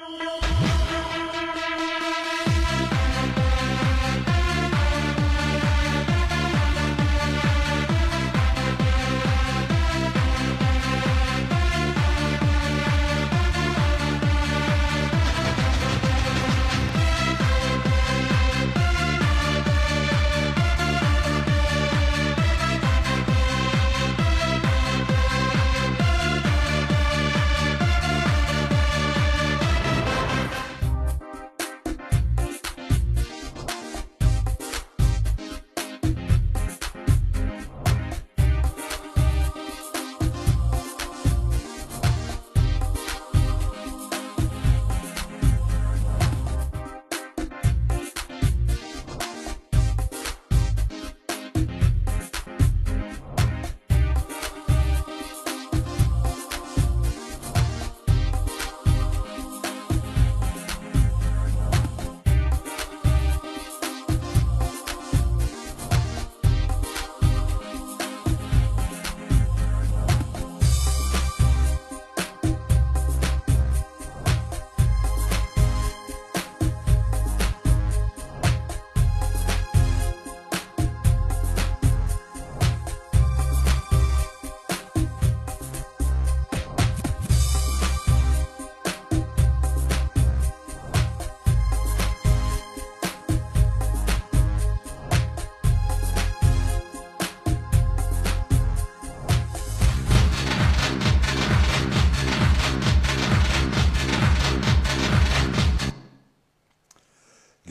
Música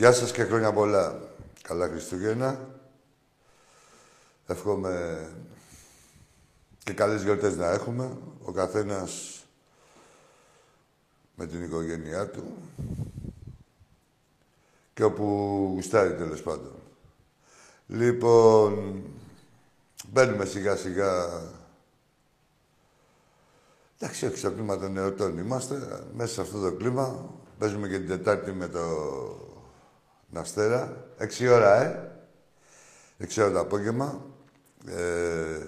Γεια σας και χρόνια πολλά. Καλά Χριστούγεννα. Εύχομαι και καλές γιορτές να έχουμε. Ο καθένας με την οικογένειά του. Και όπου γουστάρει τέλος πάντων. Λοιπόν, μπαίνουμε σιγά σιγά. Εντάξει, όχι στο κλίμα των εορτών είμαστε. Μέσα σε αυτό το κλίμα παίζουμε και την Τετάρτη με το Ναστέρα. Έξι ώρα, ε. Έξι ώρα το απόγευμα. Ε,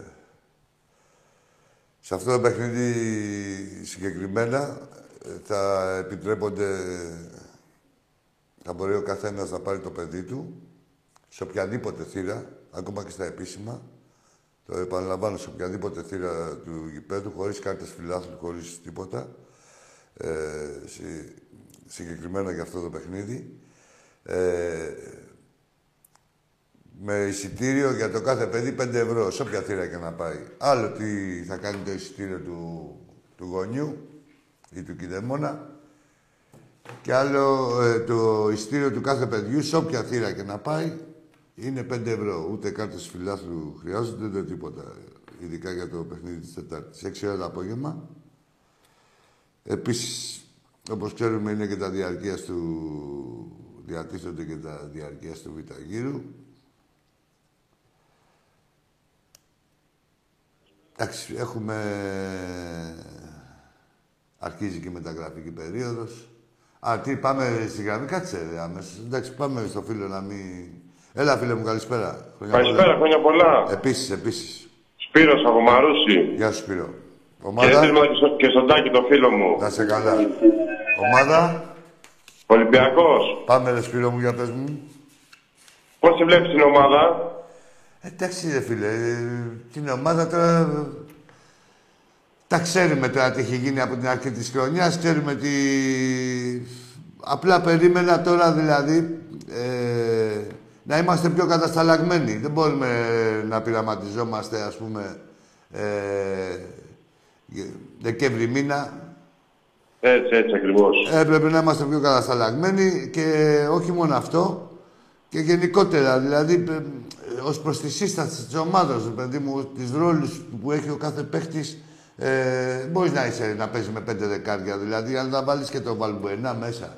σε αυτό το παιχνίδι συγκεκριμένα ε, θα επιτρέπονται... Θα μπορεί ο καθένας να πάρει το παιδί του σε οποιαδήποτε θύρα, ακόμα και στα επίσημα. Το επαναλαμβάνω, σε οποιαδήποτε θύρα του γηπέδου, χωρίς κάρτες φιλάθλου, χωρίς τίποτα. Ε, συγκεκριμένα για αυτό το παιχνίδι. Ε, με εισιτήριο για το κάθε παιδί 5 ευρώ, σε όποια θύρα και να πάει. Άλλο τι θα κάνει το εισιτήριο του, του γονιού ή του κηδεμόνα και άλλο ε, το εισιτήριο του κάθε παιδιού, σε όποια θύρα και να πάει, είναι 5 ευρώ. Ούτε κάρτες φιλάθλου χρειάζονται, ούτε τίποτα. Ειδικά για το παιχνίδι της Τετάρτης. 6 ώρα το απόγευμα. Επίσης, όπως ξέρουμε, είναι και τα διαρκείας του διατίθενται και τα διαρκείας του Β' γύρου. Εντάξει, έχουμε... Αρχίζει και η μεταγραφική περίοδος. Α, τι, πάμε στη γραμμή, κάτσε ρε, άμεσος. Εντάξει, πάμε στο φίλο να μην... Έλα, φίλε μου, καλησπέρα. καλησπέρα, χρόνια πολλά. Επίσης, επίσης. Σπύρος από Μαρούσι. Γεια σου, Σπύρο. Ομάδα... Και, στον Τάκη, το φίλο μου. Να σε καλά. Ομάδα; Ολυμπιακός. Πάμε ρε Σπύρο μου για πες μου. Πώς τη βλέπεις την ομάδα; Εντάξει ρε φίλε, την ομάδα τώρα... Τα ξέρουμε τώρα τι έχει γίνει από την αρχή της χρονιάς, ξέρουμε τι... Απλά περίμενα τώρα δηλαδή ε, να είμαστε πιο κατασταλαγμένοι. Δεν μπορούμε να πειραματιζόμαστε, ας πούμε, ε, Δεκέμβρη μήνα έτσι, έτσι ακριβώς. Έπρεπε να είμαστε πιο κατασταλαγμένοι και όχι μόνο αυτό, και γενικότερα, δηλαδή, ως προς τη σύσταση της ομάδας, παιδί μου, τις ρόλους που έχει ο κάθε παίχτης, ε, μπορείς να, είσαι, να παίζει με πέντε δεκάρια. Δηλαδή, αν θα βάλεις και το Βαλμπουενά μέσα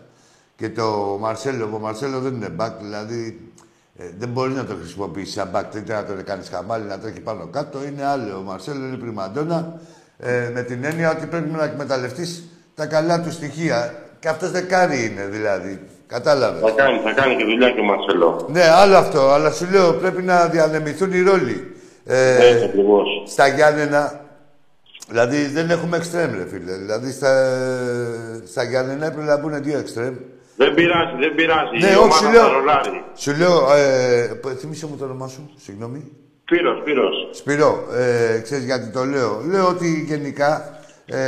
και το Μαρσέλο, ο Μαρσέλο δεν είναι back, δηλαδή ε, δεν μπορεί να το χρησιμοποιήσει σαν back, είτε να το κάνεις χαμάλι, να τρέχει πάνω κάτω. Είναι άλλο. Ο Μαρσέλο είναι πριμαντόνα. Ε, με την έννοια ότι πρέπει να εκμεταλλευτείς τα καλά του στοιχεία. Και αυτό δεκάρι είναι δηλαδή. Κατάλαβες. Θα κάνει, θα κάνει και δουλειά και ο Μαρσελό. Ναι, άλλο αυτό. Αλλά σου λέω πρέπει να διανεμηθούν οι ρόλοι. Ε, Έτσι ακριβώς. Στα Γιάννενα Δηλαδή δεν έχουμε εξτρέμ, ρε φίλε. Δηλαδή στα, στα Γιάννενα έπρεπε να μπουν δύο εξτρέμ. Δεν πειράζει, δεν πειράζει. Ναι, Η όχι, ομάδα σου λέω. θα ρολάρει. Σου λέω, ε, π- θύμισε μου το όνομά σου, συγγνώμη. Σπύρος, Σπύρος. Σπυρό, ε, ξέρεις γιατί το λέω. Λέω ότι γενικά ε,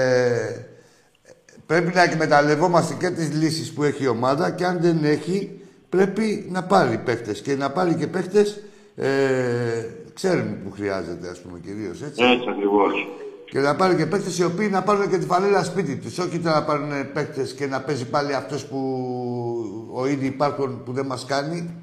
πρέπει να εκμεταλλευόμαστε και τις λύσεις που έχει η ομάδα και αν δεν έχει πρέπει να πάρει παίχτες και να πάρει και παίχτες ε, ξέρουμε που χρειάζεται ας πούμε κυρίως έτσι. Έτσι ακριβώς. Και να πάρει και παίχτες οι οποίοι να πάρουν και τη φανέλα σπίτι τους. Όχι τώρα να πάρουν παίχτες και να παίζει πάλι αυτός που ο ήδη υπάρχον που δεν μας κάνει.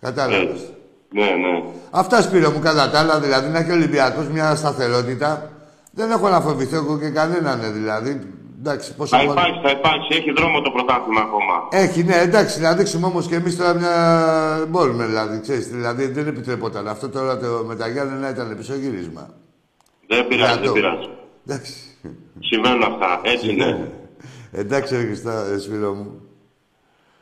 Κατάλαβες. Έτσι. Ναι, ναι. Αυτά Σπύρο μου κατά τα άλλα, δηλαδή να έχει ο Ολυμπιακός μια σταθερότητα. Δεν έχω να φοβηθώ εγώ και κανέναν δηλαδή. Εντάξει, πόσο Θα μόνο- υπάρξει, θα υπάρξει. Έχει δρόμο το πρωτάθλημα ακόμα. Έχει, ναι, εντάξει, να δείξουμε όμως και εμείς τώρα μια. Μπορούμε δηλαδή, ξέρεις, δηλαδή δεν επιτρεπόταν. Αυτό τώρα το με τα Γιάννενα ήταν πισωγύρισμα. Δεν πειράζει, Δυνατό. δεν πειράζει. Εντάξει. Συμβαίνουν αυτά. Έτσι είναι. Εντάξει, ρε Χριστά, ε, Σπύρο μου.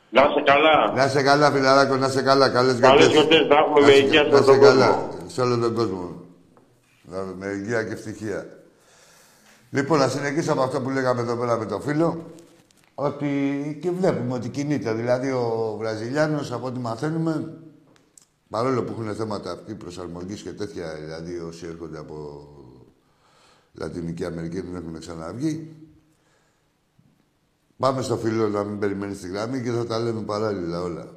Να είσαι καλά. Να είσαι καλά, φιλαράκο, να είσαι καλά. Καλές Καλές γιορτές να έχουμε με υγεία σε Να όλο είσαι τον καλά. κόσμο. Σε όλο τον κόσμο. Να- Με υγεία και ευτυχία. Λοιπόν, να συνεχίσω από αυτό που λέγαμε εδώ πέρα με το φίλο. Ότι και βλέπουμε ότι κινείται. Δηλαδή, ο Βραζιλιάνος, από ό,τι μαθαίνουμε, παρόλο που έχουν θέματα αυτή προσαρμογής και τέτοια, δηλαδή όσοι έρχονται από Λατινική Αμερική δεν έχουν ξαναβγεί. Πάμε στο φίλο να μην περιμένει στη γραμμή και θα τα λέμε παράλληλα όλα.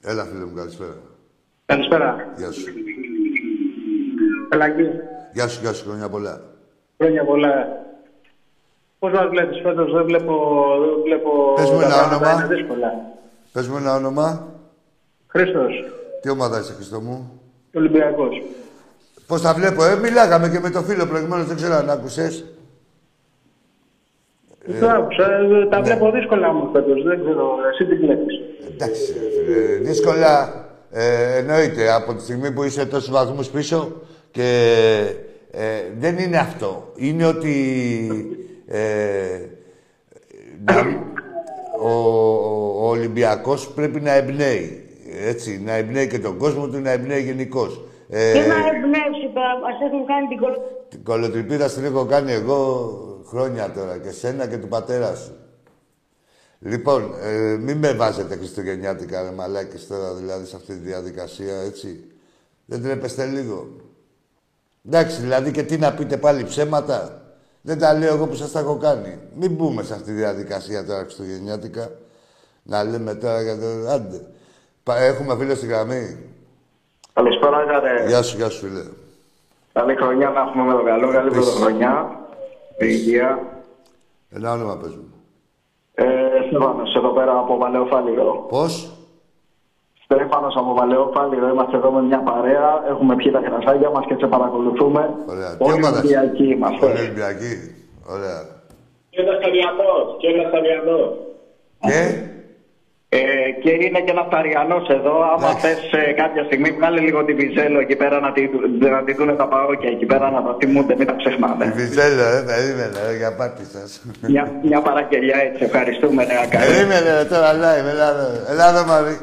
Έλα, φίλε μου, καλησπέρα. Καλησπέρα. Γεια σου. Πελαγή. Γεια σου, γεια σου, χρόνια πολλά. Χρόνια πολλά. Πώς μας βλέπεις φέτος, δεν βλέπω... Δεν βλέπω Πες μου τα ένα πράγματα όνομα. Είναι δύσκολα. Πες μου ένα όνομα. Χρήστος, Τι ομάδα είσαι, Χριστό μου; Ολυμπιακός. Πώς τα βλέπω, ε, μιλάγαμε και με το φίλο προηγουμένως, δεν ξέρω αν άκουσες. Ε, το άκουσα, ε, τα βλέπω δύσκολα όμως φέτος, δεν ξέρω, εσύ τι βλέπεις. Εντάξει, ρε φίλε, δύσκολα ε, εννοείται από τη στιγμή που είσαι τόσους βαθμούς πίσω και ε, δεν είναι αυτό. Είναι ότι ε, να- ο, ο, ο Ολυμπιακός πρέπει να εμπνέει. Έτσι, να εμπνέει και τον κόσμο του, να εμπνέει γενικώς. Ε, Και να εμπνεύσει τώρα, μας έχουν κάνει την κολ... την κολοτριπίδα στην έχω κάνει εγώ χρόνια τώρα και σένα και του πατέρα σου. Λοιπόν, ε, μην με βάζετε χριστουγεννιάτικα ρε μαλάκες τώρα δηλαδή σε αυτή τη διαδικασία, έτσι. Δεν τρέπεστε λίγο. Εντάξει, δηλαδή και τι να πείτε πάλι ψέματα. Δεν τα λέω εγώ που σας τα έχω κάνει. Μην μπούμε σε αυτή τη διαδικασία τώρα χριστουγεννιάτικα. Να λέμε τώρα για το... Άντε. Πα- Έχουμε φίλο στη γραμμή. Καλησπέρα, Άγαρε. Γεια σου, γεια σου, φίλε. Καλή χρονιά να έχουμε με το καλό. Καλή Επίσης. πρωτοχρονιά. Με υγεία. Ένα όνομα πες μου. Ε, Στέφανος, εδώ πέρα από Βαλαιοφάλιρο. Πώς; Στέφανος από Βαλαιοφάλιρο. Είμαστε εδώ με μια παρέα. Έχουμε πιει τα κρασάκια μας και σε παρακολουθούμε. Ωραία. Τι Όλοι ομάδα είσαι; Ολυμπιακοί είμαστε. Όλοι Ολυμπιακοί. Ωραία. Και ένας Ταριανός, και ένας Ταριανός. Και; Ε, και είναι και ένας Ταριανός εδώ. Άμα Εντάξει. θες ε, κάποια στιγμή, βγάλε λίγο τη Βιζέλο εκεί πέρα να τη, να τη δούνε τα παόκια εκεί πέρα να τα θυμούνται. Μην τα η ξεχνάτε. Βιτζέλο, ε, περίμενε, ε, για πάτη σας. μια, μια παραγγελιά έτσι. Ευχαριστούμε, ρε Ακάρη. περίμενε, ρε, τώρα live, έλα εδώ. Έλα εδώ, Μαρή.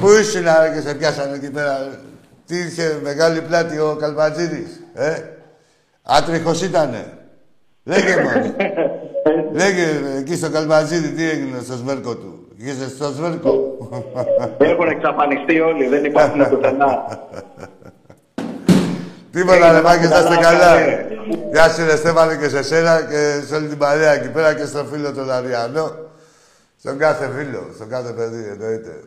Πού ήσουν, ρε, και σε πιάσανε εκεί πέρα. ρε. Τι είχε μεγάλη πλάτη ο Καλπατζίδης, ε; Άτριχος ήτανε. Λέγε, Μαρή. Λέγε, εκεί στο Καλπατζίδη, τι έγινε στο σβέρκο του. Είχε στο σβέρκο. Έχουν εξαφανιστεί όλοι, δεν υπάρχουν πουθενά. Τίποτα, ρε Μάκης, να είστε καλά, καλά. καλέ. Γεια σου, ρε Στέφανε, και σε σένα και σε όλη την παρέα εκεί πέρα και στον φίλο τον Αριανό. Στον κάθε φίλο, στον κάθε παιδί, εννοείται.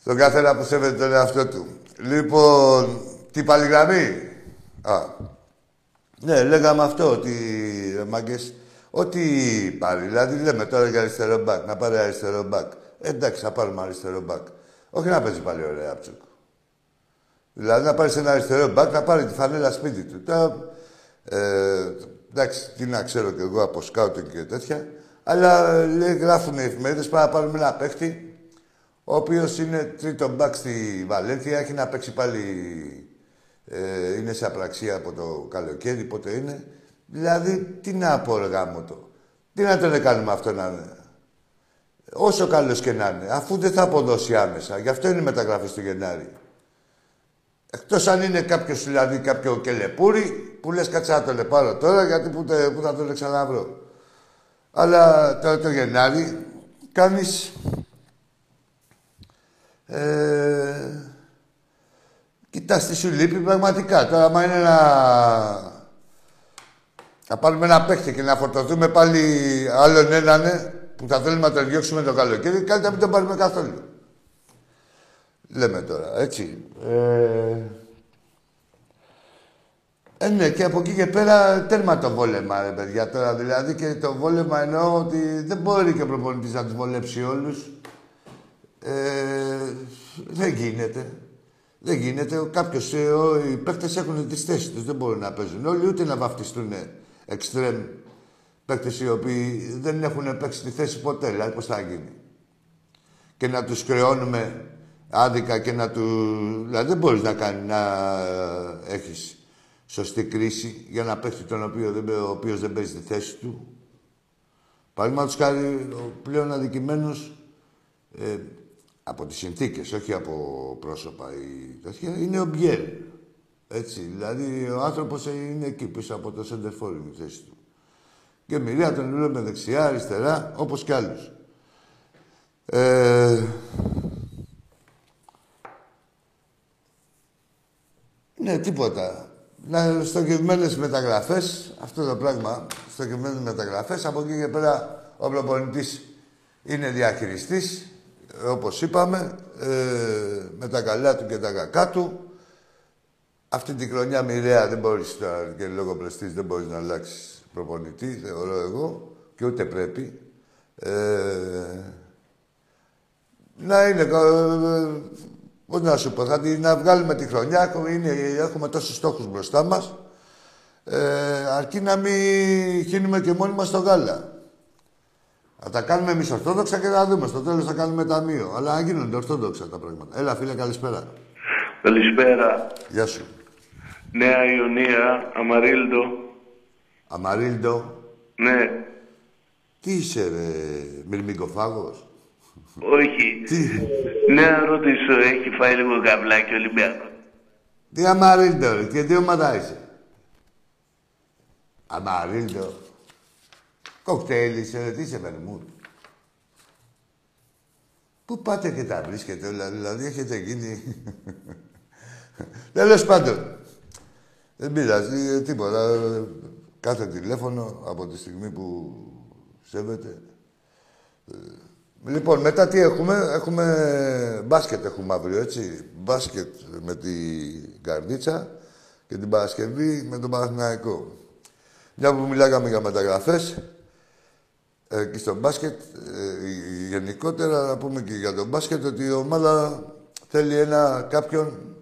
Στον κάθε ένα που σέβεται τον εαυτό του. Λοιπόν, τι πάλι γραμμή; Α. Ναι, λέγαμε αυτό, ότι ρε μάγκες, ό,τι πάρει. Δηλαδή, λέμε τώρα για αριστερό μπακ, να πάρει αριστερό μπακ. Ε, εντάξει, θα πάρουμε αριστερό μπακ. Όχι να παίζει πάλι ωραία ψουκ. Δηλαδή να πάρεις ένα αριστερό μπακ, να πάρει τη φανέλα σπίτι του. Τώρα, ε, εντάξει, τι να ξέρω κι εγώ από σκάουτινγκ και τέτοια. Αλλά λέει, γράφουν οι εφημερίδες πάμε να πάρουμε ένα παίχτη, ο οποίος είναι τρίτο μπακ στη Βαλένθια, έχει να παίξει πάλι. Ε, είναι σε απραξία από το καλοκαίρι, πότε είναι. Δηλαδή, τι να πω, ρε γάμο το. Τι να τον κάνουμε αυτό να είναι. Όσο καλός και να είναι, αφού δεν θα αποδώσει άμεσα. Γι' αυτό είναι η μεταγραφή στο Γενάρη. Εκτός αν είναι κάποιος δηλαδή κάποιο κελεπούρι που λες κάτσε να το λεπάρω τώρα γιατί που, τε- που θα το ξαναβρω. Αλλά τώρα το Γενάρη κάνεις ε, κοιτάς τι σου λείπει πραγματικά. Τώρα άμα είναι να, να πάρουμε ένα παίχτη και να φορτωθούμε πάλι άλλον έναν ε, που θα θέλουμε να τον διώξουμε το καλοκαίρι, καλύτερα να μην τον πάρουμε καθόλου. Λέμε τώρα, έτσι. Ε, ε, ναι, και από εκεί και πέρα τέρμα το βόλεμα, ρε παιδιά. Τώρα δηλαδή και το βόλεμα εννοώ ότι δεν μπορεί και ο προπονητής να τους βολέψει όλους. Ε, δεν γίνεται. Δεν γίνεται. Κάποιος, ε, ο- οι παίκτες έχουν τις θέσεις τους. Δεν μπορούν να παίζουν όλοι, ούτε να βαφτιστούν εξτρέμ παίκτες οι οποίοι δεν έχουν παίξει τη θέση ποτέ. Δηλαδή, πώς θα γίνει; Και να τους κρεώνουμε άδικα και να του... Δηλαδή, δεν μπορείς να κάνει να ε, έχεις σωστή κρίση για να παίξει τον οποίο δεν, ο οποίος δεν παίζει τη θέση του. Παραδείγματος χάρη, ο πλέον αδικημένος ε, από τις συνθήκες, όχι από πρόσωπα ή τέτοια, είναι ο Μπιέλ. Έτσι, δηλαδή ο άνθρωπος είναι εκεί πίσω από το σεντερφόρ είναι η θέση του. Και μοιραία τον βλέπουμε δεξιά, αριστερά, όπως κι άλλους. Ε, ναι, τίποτα. Να, στοχευμένες μεταγραφές, αυτό το πράγμα, στοχευμένες μεταγραφές. Από εκεί και πέρα ο προπονητής είναι διαχειριστής, όπως είπαμε, ε, με τα καλά του και τα κακά του. Αυτή την χρονιά μοιραία δεν μπορείς να, και λόγω πλεστής δεν μπορείς να αλλάξεις προπονητή, θεωρώ εγώ, και ούτε πρέπει. Ε, να είναι, ε, πώς να σου πω, θα την, να βγάλουμε τη χρονιά, έχουμε, είναι, έχουμε τόσους στόχους μπροστά μας, ε, αρκεί να μην χύνουμε και μόνοι μας στο γάλα. Θα τα κάνουμε εμείς ορθόδοξα και θα δούμε. Στο τέλος θα κάνουμε ταμείο. Αλλά να γίνονται ορθόδοξα τα πράγματα. Έλα, φίλε, καλησπέρα. Καλησπέρα. Γεια σου. Νέα Ιωνία, Αμαρίλντο. Αμαρίλντο, Ναι, τι είσαι, ρε, μυρμικοφάγος; όχι. Τι, Νέα ρωτήσω, έχει φάει λίγο καβλάκι ο Ολυμπιακός. τι Αμαρίλντο, ρε, και τι ομάδα είσαι; Αμαρίλντο. Κοκτέιλ είσαι, ρε, τι είσαι, Βερμούτ. Πού πάτε και τα βρίσκετε όλα, δηλαδή έχετε γίνει... Τέλος πάντων. Δεν πειράζει, ε, τίποτα. Ε, Κάθε τηλέφωνο από τη στιγμή που σέβεται. Ε, Λοιπόν, μετά τι έχουμε. Έχουμε μπάσκετ έχουμε αύριο, έτσι. Μπάσκετ με την Καρδίτσα και την Παρασκευή με τον Παναθηναϊκό. Μια που μιλάγαμε για μεταγραφές, ε, και στο μπάσκετ, ε, γενικότερα να πούμε και για τον μπάσκετ ότι η ομάδα θέλει ένα κάποιον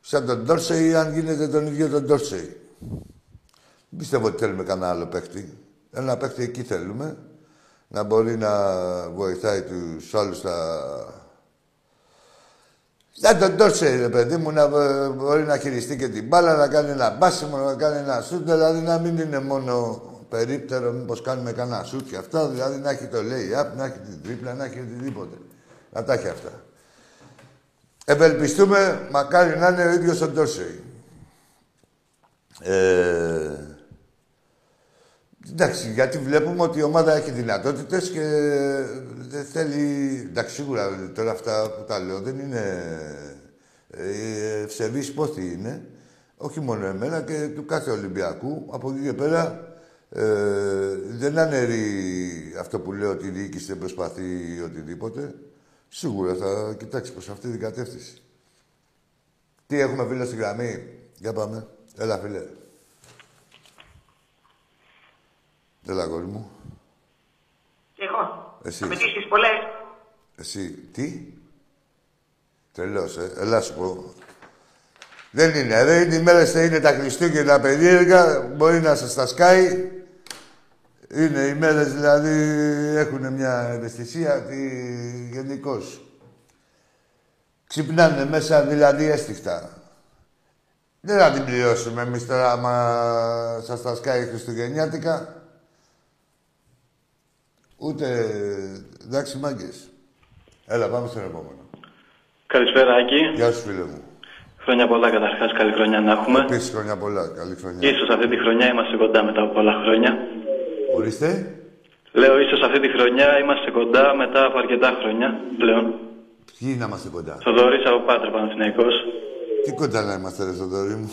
σαν τον Ντόρσεϊ, αν γίνεται τον ίδιο τον Ντόρσεϊ. Δεν πιστεύω ότι θέλουμε κανένα άλλο παίχτη. Ένα παίχτη εκεί θέλουμε. Να μπορεί να βοηθάει τους άλλους στα... Σαν τον Ντόρσεϊ, ρε παιδί μου, να ε, μπορεί να χειριστεί και την μπάλα, να κάνει ένα μπάσιμο, να κάνει ένα σούτ, δηλαδή να μην είναι μόνο περίπτερο, μήπως κάνουμε κανένα σούτ και αυτά, δηλαδή να έχει το lay-up, να έχει την τρίπλα, να έχει οτιδήποτε. Να τα έχει αυτά. Ευελπιστούμε, μακάρι να είναι ο ίδιος ο Ντόρσεϊ. Ε, εντάξει, γιατί βλέπουμε ότι η ομάδα έχει δυνατότητες και δεν θέλει... Εντάξει, σίγουρα τώρα αυτά που τα λέω δεν είναι... Ε, ευσεβείς πόθη είναι. Όχι μόνο εμένα και του κάθε Ολυμπιακού. Από εκεί και πέρα ε, δεν αναιρεί αυτό που λέω ότι η διοίκηση δεν προσπαθεί οτιδήποτε. Σίγουρα θα κοιτάξει προς αυτή την κατεύθυνση. Τι έχουμε φίλε στη γραμμή; Για πάμε. Έλα φίλε. Έλα κόρη μου. Και εγώ. Εσύ. Απαιτήσεις πολλές. Εσύ. Τι; Τρελός, ε. Έλα σου πω. Δεν είναι, ρε. Είναι οι μέρες, είναι τα Χριστούγεννα περίεργα. Μπορεί να σας τα σκάει. Είναι οι μέρες, δηλαδή, έχουν μια ευαισθησία ότι γενικώς. Ξυπνάνε μέσα, δηλαδή, έστιχτα. Δεν θα την πληρώσουμε εμείς τώρα, άμα σας τα σκάει Χριστουγεννιάτικα. Ούτε... Εντάξει, μάγκες. Έλα, πάμε στον επόμενο. Καλησπέρα, Άκη. Γεια σου, φίλε μου. Χρόνια πολλά καταρχάς, καλή χρονιά να έχουμε. Επίσης χρόνια πολλά. Καλή χρονιά. Ίσως αυτή τη χρονιά είμαστε κοντά μετά από πολλά χρόνια. Ορίστε. Λέω, ίσως αυτή τη χρονιά είμαστε κοντά μετά από αρκετά χρόνια πλέον. Ποιοι να είμαστε κοντά; Θοδωρής από Πάτρα Παναθηναϊκός. Τι κοντά να είμαστε, ρε Θοδωρή μου;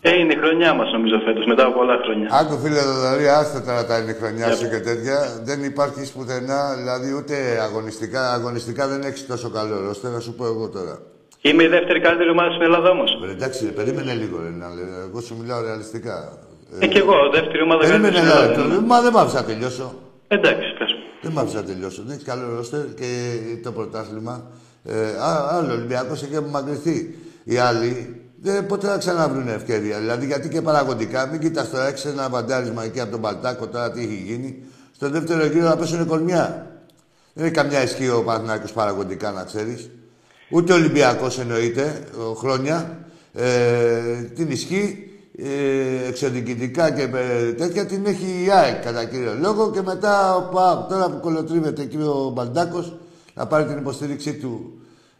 Ε, είναι η χρονιά μας νομίζω φέτος, μετά από πολλά χρόνια. Άκου φίλε Θοδωρή, άστα τώρα τα είναι χρονιά σου και τέτοια. Δεν υπάρχει πουθενά, δηλαδή ούτε αγωνιστικά. Αγωνιστικά δεν έχεις τόσο καλό ρόστερ, να σου πω εγώ τώρα. Είμαι η δεύτερη καλύτερη ομάδα στην Ελλάδα όμως. Ρε, εντάξει, ρε, περίμενε λίγο, ρε, να λέω. Εγώ σου μιλάω ρεαλιστικά. Ε, και εγώ, δεύτερη ομάδα Περίμενε, καλύτερη στην Ελλάδα. ρε, το- μα δεν μ' άφησα να τελειώσω. Εντάξει, πες. Δεν μ' άφησα να τελειώσω. Δεν έχεις καλό ρόστερ και το πρωτάθλημα. Ε, α- άλλο Ολυμπιακός έχει απομακρυνθεί. Οι άλλοι δεν, ποτέ θα ξαναβρουν ευκαιρία. Δηλαδή, γιατί και παραγωγικά, μην κοιτάς τώρα, έχεις ένα βαντάρισμα εκεί από τον Παλτάκο τώρα τι έχει γίνει. Στο δεύτερο γύρο να πέσουν κολμιά. Δεν έχει καμιά ισχύ ο Παναθηναϊκός παραγωγικά, να ξέρεις. Ούτε ο Ολυμπιακός εννοείται, ο, χρόνια. Ε, την ισχύ ε, εξοδικητικά και ε, τέτοια την έχει η ΑΕΚ κατά κύριο λόγο και μετά ο ΠΑΟΚ, τώρα που κολοτρίβεται εκεί ο Μπαλντάκος να πάρει την υποστήριξή του.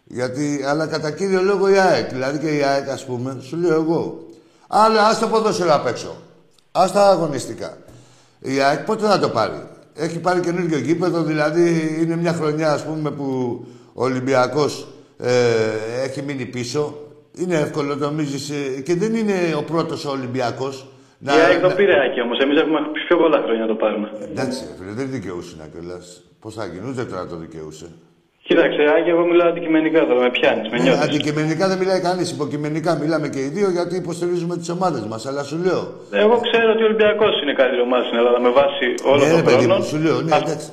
Γιατί, αλλά κατά κύριο λόγο η ΑΕΚ, δηλαδή και η ΑΕΚ ας πούμε, σου λέω εγώ. Αλλά ας το ποδόσφαιρο απ' έξω. Ας τα αγωνιστικά. Η ΑΕΚ πότε να το πάρει. Έχει πάρει καινούργιο γήπεδο, δηλαδή είναι μια χρονιά ας πούμε που ο Ολυμπιακός ε, έχει μείνει πίσω. Είναι εύκολο νομίζεις ε, και δεν είναι ο πρώτος ο Ολυμπιακός. Η ΑΕΚ το πήρε Άκη όμως, εμείς έχουμε πιο πολλά χρόνια να το πάρουμε. Εντάξει, ρε φίλε, δεν δικαιούσε να κιόλας. Πώς θα γίνει, ούτε τώρα το δικαιούσε. Κοίταξε, Άκη, εγώ μιλάω αντικειμενικά τώρα, με πιάνεις, με Ναι, νιώθεις. αντικειμενικά δεν μιλάει κανείς, υποκειμενικά μιλάμε και οι δύο γιατί υποστηρίζουμε τις ομάδες μας. Αλλά σου λέω, Εγώ ξέρω ότι ο Ολυμπιακός είναι καλύτερη ομάδα στην Ελλάδα με βάση όλο ναι, ρε τον παιδί χρόνο. μου, σου λέω, ναι, εντάξει.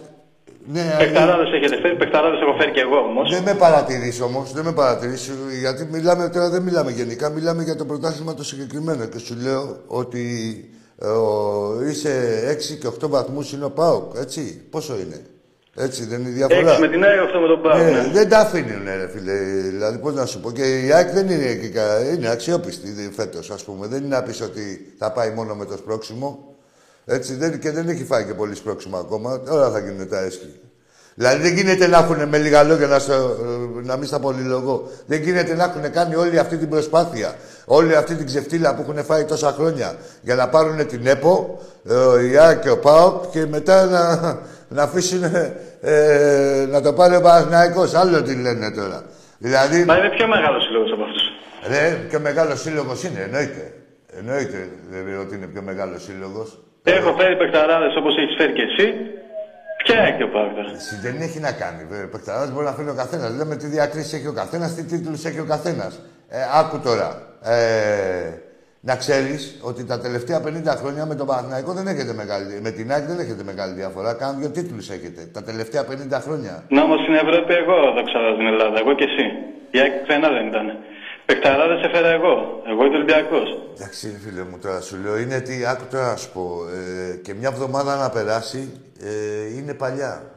Ναι, Πεκταράδες έχετε φέρει, πεκταράδες έχω φέρει και εγώ όμως. Δεν με παρατηρείς όμως, δεν με παρατηρείς, γιατί μιλάμε τώρα, δεν μιλάμε γενικά, μιλάμε για το πρωτάθλημα το συγκεκριμένο και σου λέω ότι ε, ο, είσαι 6 και 8 βαθμούς είναι ο ΠΑΟΚ, έτσι, πόσο είναι, έτσι δεν είναι η διαφορά. Έξι με την ΑΕΚ, αυτό με τον Πάο. Ναι, ναι. δεν τα αφήνουν, ρε φίλε. Δηλαδή, πώς να σου πω. Και η ΑΕΚ δεν είναι, και κα- είναι αξιόπιστη φέτος, ας πούμε. Δεν είναι να πεις ότι θα πάει μόνο με το σπρόξιμο. Έτσι, δεν, και δεν έχει φάει και πολύ σπρόξιμο ακόμα. Όλα θα γίνουν τα έσχη. Δηλαδή, δεν γίνεται να έχουν με λίγα λόγια να, στο, ε, να μην στα πολυλογώ. Δεν γίνεται να έχουν κάνει όλη αυτή την προσπάθεια. Όλη αυτή την ξεφτύλα που έχουν φάει τόσα χρόνια για να πάρουν την ΕΠΟ, ε, η ΑΕΚ και ο ΠΑΟΚ και μετά να, να αφήσουν ε, να το πάρει ο Παναθηναϊκός. Άλλο τι λένε τώρα. Δηλαδή, Μα είναι πιο μεγάλος σύλλογος από αυτούς. ρε, πιο μεγάλος σύλλογος είναι, εννοείται. Εννοείται δηλαδή, ότι είναι πιο μεγάλος σύλλογος. Έχω φέρει πεκταράδες όπως έχεις φέρει και εσύ. Ποια έχει ο Πάο τώρα. Εσύ δεν έχει να κάνει. Πεκταράς μπορεί να φέρει ο καθένας. Λέμε τι διακρίσεις έχει ο καθένας, τι τίτλους έχει ο καθένας. Ε, άκου τώρα. Ε, να ξέρεις ότι τα τελευταία 50 χρόνια με τον Παναθηναϊκό δεν έχετε μεγάλη. Με την ΑΕΚ δεν έχετε μεγάλη διαφορά. Κάνουν δύο τίτλους έχετε. Τα τελευταία 50 χρόνια. Να όμως στην Ευρώπη εγώ δόξα στην Ελλάδα, εγώ και εσύ. Η ΑΕΚ ξένα δεν ήταν. Πεκταράδες έφερα εγώ. Εγώ είμαι Ολυμπιακός. Εντάξει, ρε φίλε μου, τώρα σου λέω είναι ότι άκου τώρα να σου πω. Ε, και μια εβδομάδα να περάσει ε, είναι παλιά.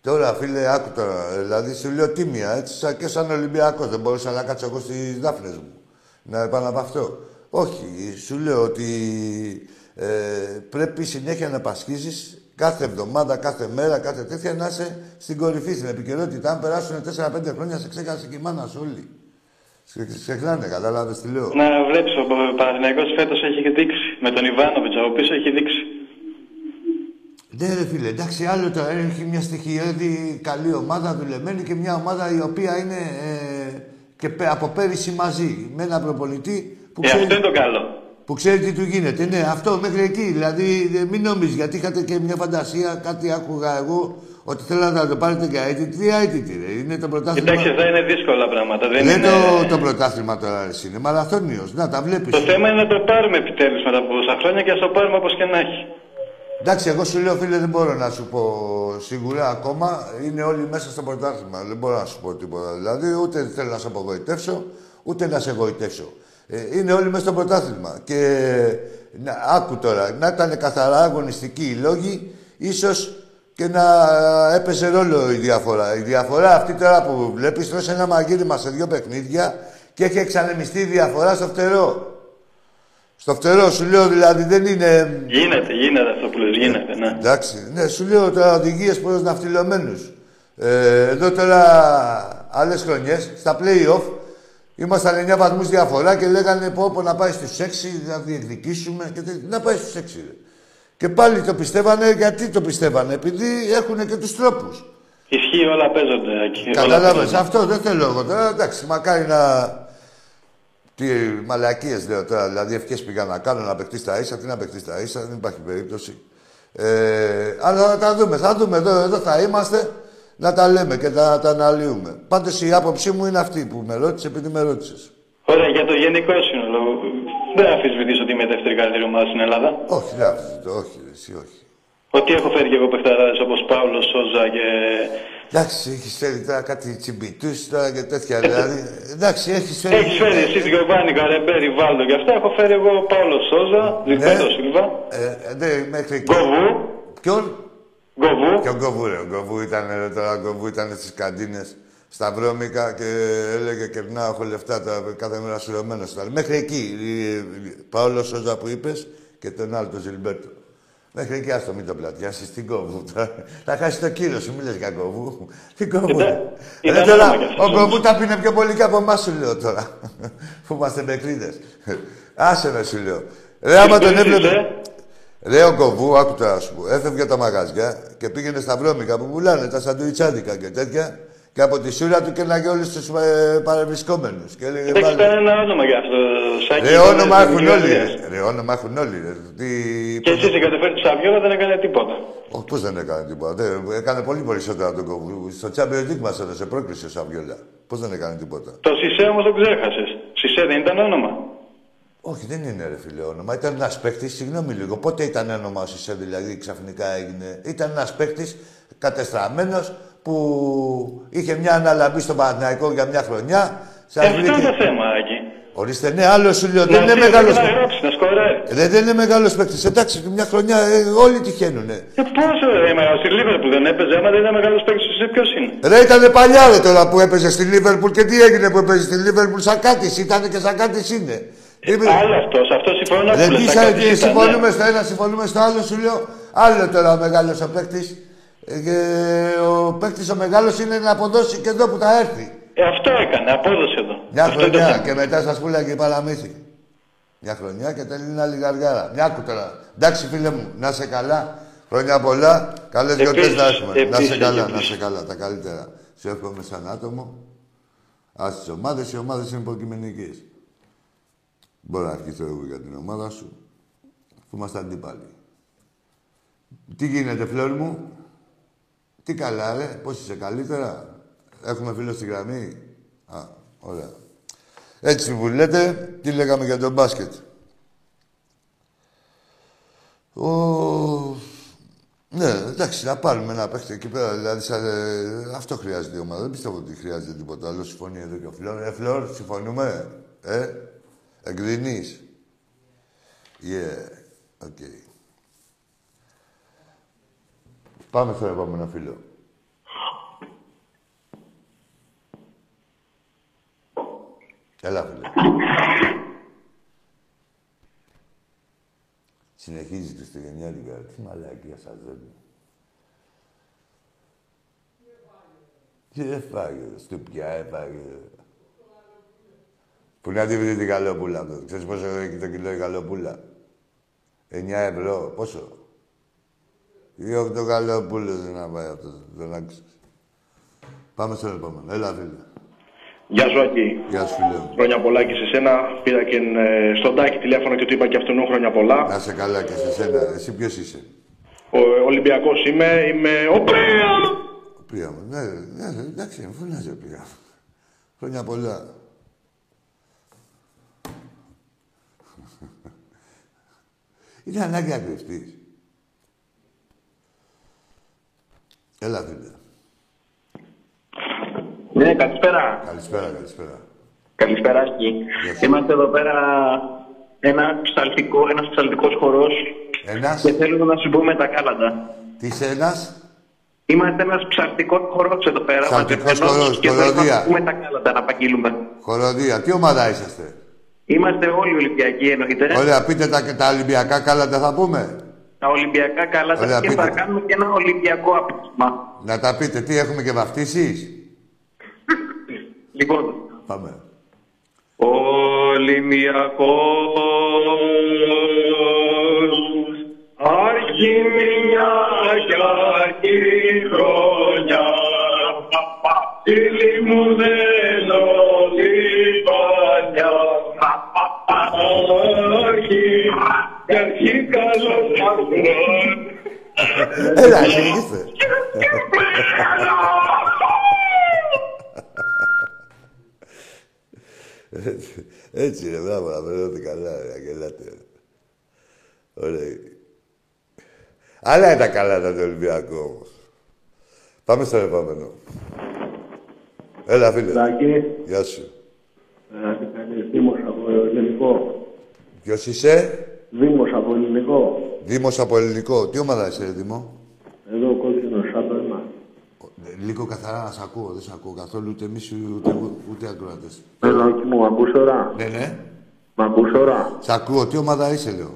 Τώρα, φίλε, άκου τώρα. ε, Δηλαδή, σου λέω τίμια, έτσι, σαν και σαν Ολυμπιακός. Δεν μπορούσα να κάτσω εγώ στις δάφνες μου. Να επάνω αυτό. Όχι, σου λέω ότι ε, πρέπει συνέχεια να πασχίζεις κάθε εβδομάδα, κάθε μέρα, κάθε τέτοια να είσαι στην κορυφή, στην επικαιρότητα. Αν περάσουν 4-5 χρόνια, σε ξέχασε και η μάνα σου όλοι. Σε ξεχνάνε, κατάλαβες τι λέω. Να βλέπεις, ο Παναθηναϊκός φέτος έχει δείξει. Με τον Ιβάνοβιτς από πίσω έχει δείξει. Ναι, ρε φίλε, εντάξει, άλλο τώρα έχει μια στοιχειώδη καλή ομάδα δουλεμένη και μια ομάδα η οποία είναι ε, και πε- από πέρυσι μαζί με ένα προπονητή που Ε, ξέρει, αυτό είναι το καλό. Που ξέρει τι του γίνεται. Ναι, αυτό μέχρι εκεί. Δηλαδή, ε, μην νομίζεις, γιατί είχατε και μια φαντασία, κάτι άκουγα εγώ, ότι θέλατε να το πάρετε για αίτητη. Τι αίτητη, ρε. Είναι το πρωτάθλημα. Κοιτάξτε, εδώ είναι δύσκολα πράγματα. Δεν Δεν είναι... το, το πρωτάθλημα τώρα, εσύ. Είναι μαραθώνιος. Να, τα βλέπεις. Το θέμα είναι να το πάρουμε επιτέλους μετά από τόσα χρόνια και ας το πάρουμε όπως και να έχει. Εντάξει, εγώ σου λέω, φίλε, δεν μπορώ να σου πω σίγουρα ακόμα. Είναι όλοι μέσα στο πρωτάθλημα. Δεν μπορώ να σου πω τίποτα. Δηλαδή, ούτε θέλω να σε απογοητεύσω, ούτε να σε εγωιτεύσω. Ε, είναι όλοι μέσα στο πρωτάθλημα. Και να, άκου τώρα, να ήταν καθαρά αγωνιστικοί οι λόγοι, ίσως και να έπαιζε ρόλο η διαφορά. Η διαφορά αυτή τώρα που βλέπεις, τρως ένα μαγείρεμα σε δύο παιχνίδια και έχει εξανεμιστεί η διαφορά στο φτερό. Στο φτερό σου λέω δηλαδή δεν είναι Γίνεται, γίνεται αυτό που λες, γίνεται, ναι. Εντάξει, ναι, σου λέω τώρα οδηγίες προς ναυτιλωμένους. Ε, εδώ τώρα άλλες χρονιές, στα play-off, Ήμασταν 9 βαθμούς διαφορά και λέγανε πω, πω να πάει στους 6, να διεκδικήσουμε και τε- να πάει στους 6. ρε. Και πάλι το πιστεύανε, γιατί το πιστεύανε, επειδή έχουν και τους τρόπους. Ισχύει, όλα παίζονται. Άκη, όλα Καταλάβες, παίζονται. αυτό δεν θέλω εγώ τώρα. Εντάξει, μακάρι να. Τι μαλακίες λέω τώρα. Δηλαδή, ευχές πήγα να κάνω να παιχτεί στα ίσα. Τι να παιχτεί στα ίσα, δεν υπάρχει περίπτωση. Ε, αλλά θα τα δούμε. Θα δούμε εδώ, εδώ θα είμαστε να τα λέμε και να τα αναλύουμε. Πάντως η άποψή μου είναι αυτή που με ρώτησες επειδή με ρώτησες. Ωραία, για το γενικό σύνολο. Δεν αμφισβητήσω ότι είμαι η δεύτερη καλύτερη ομάδα στην Ελλάδα. Όχι, δεν αφισβητώ, όχι, ρε, εσύ όχι. Ότι έχω φέρει και εγώ παιχταράδες όπως Παύλος, Σόζα και... Εντάξει, έχεις φέρει τώρα κάτι τσιμπιτού τώρα και τέτοια. δηλαδή, εντάξει, έχεις φέρει. Έχεις φέρει εσύ Γιωβάνι, Καρεμπέρι, Βάλτο και αυτά. Έχω φέρει εγώ Παύλο Σόζα, Ζυγπέτο Σίλβα, Ε, ναι, μέχρι εκεί. Γκοβού, Ποιον; Γκοβού. Και ο Γκοβού, ρε. Ο Γκοβού ήταν, ρε, τώρα, ο Γκοβού ήταν στις καντίνες στα βρώμικα και έλεγε κερνάω, έχω λεφτά τώρα, κάθε μέρα σουρωμένος ήταν. Μέχρι εκεί, η- Παόλος Σόζα που είπες και τον άλλο, τον Ζιλμπέρτο. Μέχρι εκεί, άστο, μην το πλατιάσεις. Τι Γκοβού τώρα. Θα χάσεις το κύριο σου, μη λες για Γκοβού. Τι Γκοβού. Ήταν- ρε. ήταν Ρε, τώρα, όνομα κι αυτός ο Γκοβού όμως. τα πίνε πιο πολύ και από εμάς σου λέω τώρα. που είμαστε μπεκρίδες. Άσε με σου λέω. Ρε, άμα τον Εσύ, έβλεπε... ε. Ρε ο Κοβού, άκου τώρα να σου πω. Έφευγε από τα μαγαζιά και πήγαινε στα βρώμικα που πουλάνε τα σαντουιτσάδικα και τέτοια. Και από τη σούρα του κέρναγε όλους τους ε, παρευρισκόμενους. Και έλεγε Εντάξει, πάλι. ήταν ένα όνομα για αυτό. Σάκη, Ρε ήταν όνομα στην έχουν όλοι. Ιγυρία. Ρε, ρε όνομα έχουν όλοι. Ρε. Τι... Και εσύ στην κατεφέρει του Σαβιόλα δεν έκανε τίποτα. Όχι, πώς δεν έκανε τίποτα. Δεν, έκανε πολύ περισσότερα από τον Κοβού. Στο Champions League μας έδωσε πρόκριση ο Σαβιόλα. Πώς δεν έκανε τίποτα. Το Σισε όμως τον ξέχασες. Σισε δεν ήταν όνομα. Όχι, δεν είναι ρε φίλε όνομα. Ήταν ένας παίκτης, συγγνώμη λίγο. Πότε ήταν όνομα ο Σισε, δηλαδή ξαφνικά έγινε. Ήταν ένας παίκτης κατεστραμμένος που είχε μια αναλαμπή στο Παναθηναϊκό για μια χρονιά. Ε, Σας αυτό είναι βρήκε. το θέμα, Άκη. Ορίστε, ναι, άλλο σου λέω. Δεν Να είναι στείλει μεγάλος και να παίκτης. γράψει, να σκοράρει. Ρε, δεν είναι μεγάλος παίκτης. Εντάξει, μια χρονιά ε, όλοι τυχαίνουνε. Ε, πόσο ρε, μεγάλο στη Λίβερπουλ δεν έπαιζε, άμα δεν ήταν μεγάλος παίκτης, εσύ ποιος είναι; Ρε, ήταν παλιά ρε τώρα που έπαιζε στη Λίβερπουλ και τι έγινε που έπαιζε στη Λίβερπουλ. Σαν κάτι ήταν και σαν κάτι είναι. Είπε- Άλλο αυτός, σε αυτός συμφωνώ να Δεν πουλες, τι τα σαν κάτι και ήταν, συμφωνούμε ναι. στο ένα, συμφωνούμε στο άλλο, σου λέω. Άλλο τώρα ο μεγάλος ο παίκτης. Και ο παίκτης ο μεγάλος είναι να αποδώσει και εδώ που θα έρθει. Ε, αυτό έκανε, απόδοσε εδώ. Μια Αυτό είναι το χρονιά θέμα. και μετά σας πουλάγε παραμύθι. Μια χρονιά και τελεί ένα λιγαργάρα. Μια άκου τώρα. Εντάξει, φίλε μου, να σε καλά. Χρόνια πολλά. Καλές γιορτές Επίσης, να έχουμε. Να επίσης, σε καλά, να επίσης. σε καλά. Τα καλύτερα. Σε εύχομαι σαν άτομο. Α τις ομάδες, οι ομάδες είναι υποκειμενικές. Μπορώ να αρχίσω εγώ για την ομάδα σου. Αφού είμαστε αντίπαλοι. Τι γίνεται, φλόρ μου; Τι καλά, ρε. Πώς είσαι, καλύτερα; Έχουμε φίλο στη γραμμή; Α, ωραία. Έτσι που λέτε, τι λέγαμε για τον μπάσκετ; Ο... Ναι, εντάξει, να πάρουμε ένα παίχτη εκεί πέρα. Δηλαδή, σαν, ε, αυτό χρειάζεται η ομάδα. Δεν πιστεύω ότι χρειάζεται τίποτα άλλο. Συμφωνεί εδώ και ο Φλόρ. Ε, Φλόρ, συμφωνούμε; Ε, εγκρινείς. Yeah, ok. Πάμε στο επόμενο φίλο. Έλα, φίλε. Συνεχίζεις Χριστουγεννιάτικα. Τι μαλακία σας δίνει. Τι έφαγε, στουπιά έφαγε. Πού να τη βρει την καλοπούλα αυτό. Ξέρεις πόσο έχει το κιλό η καλοπούλα. 9 ευρώ. Πόσο; Ή οκτώ καλοπούλες να πάει αυτός. Δεν άκουσες. Πάμε στο επόμενο. Έλα, φίλε. Γεια σου, Άκη. Γεια σου, φίλε μου. Χρόνια πολλά και σε σένα. Πήρα και ε, στον Τάκη τηλέφωνο και του είπα και αυτόν χρόνια πολλά. Να σε καλά και σε σένα. Εσύ ποιος είσαι; Ο Ολυμπιακός είμαι, είμαι ο Πρέαμ. Πρία μου. Ναι, ναι, ναι, εντάξει, με φωνάζει ο Πρία. Χρόνια πολλά. Είναι ανάγκη να κρυφτείς. Έλα, φίλε. Ναι, καλησπέρα. Καλησπέρα, καλησπέρα. Καλησπέρα, Άκη. Γεια σου. Είμαστε εδώ πέρα ένα ψαλτικό, ένας ψαλτικός χορός Ένας, και θέλουμε να σου πούμε τα κάλαντα. τι είσαι ένας, Είμαστε ένας ψαλτικός χορός εδώ πέρα. Ψαλτικός μαζεμένος χορός, και θέλουμε χοροδία. να σου πούμε τα κάλαντα, να απαγγείλουμε. χοροδία. Τι ομάδα είσαστε. Είμαστε όλοι Ολυμπιακοί εννοείται. Ωραία, πείτε τα, τα Ολυμπιακά κάλαντα θα πούμε; Τα Ολυμπιακά κάλαντα Ωραία, και πείτε θα τα. κάνουμε και ένα Ολυμπιακό απόγευμα. Να τα πείτε. Τι έχουμε και βαφτίσεις; Λοιπόν, Πάμε. Ολυμιακός Άρχι μια κι καλός αγρόν Έλα, εξηγήστε. Έτσι, Έτσι ρε, μπράβο, να περνάτε καλά, ρε, να γελάτε. ρε. Ωραία. Άλλα είναι τα καλά τα του Ολυμπιακού όμως. Πάμε στο επόμενο. Έλα, φίλε. Λάκη, Γεια σου. ε, τι κάνεις, Δήμος από ελληνικό. Ποιος είσαι; Δήμος από ελληνικό. Δήμος από ελληνικό. Τι ομάδα είσαι, ρε, Δήμο; Εδώ κόκκινος σαν το αίμα. Ε, Λίγο καθαρά να σ' ακούω. Δεν σ' ακούω καθόλου ούτε εμείς ούτε, ούτε ακροατές. Έλα, όχι μου, μ' ακούς τώρα. Ναι, ναι. Μ' ακούς τώρα. Σ' ακούω. Τι ομάδα είσαι, λέω.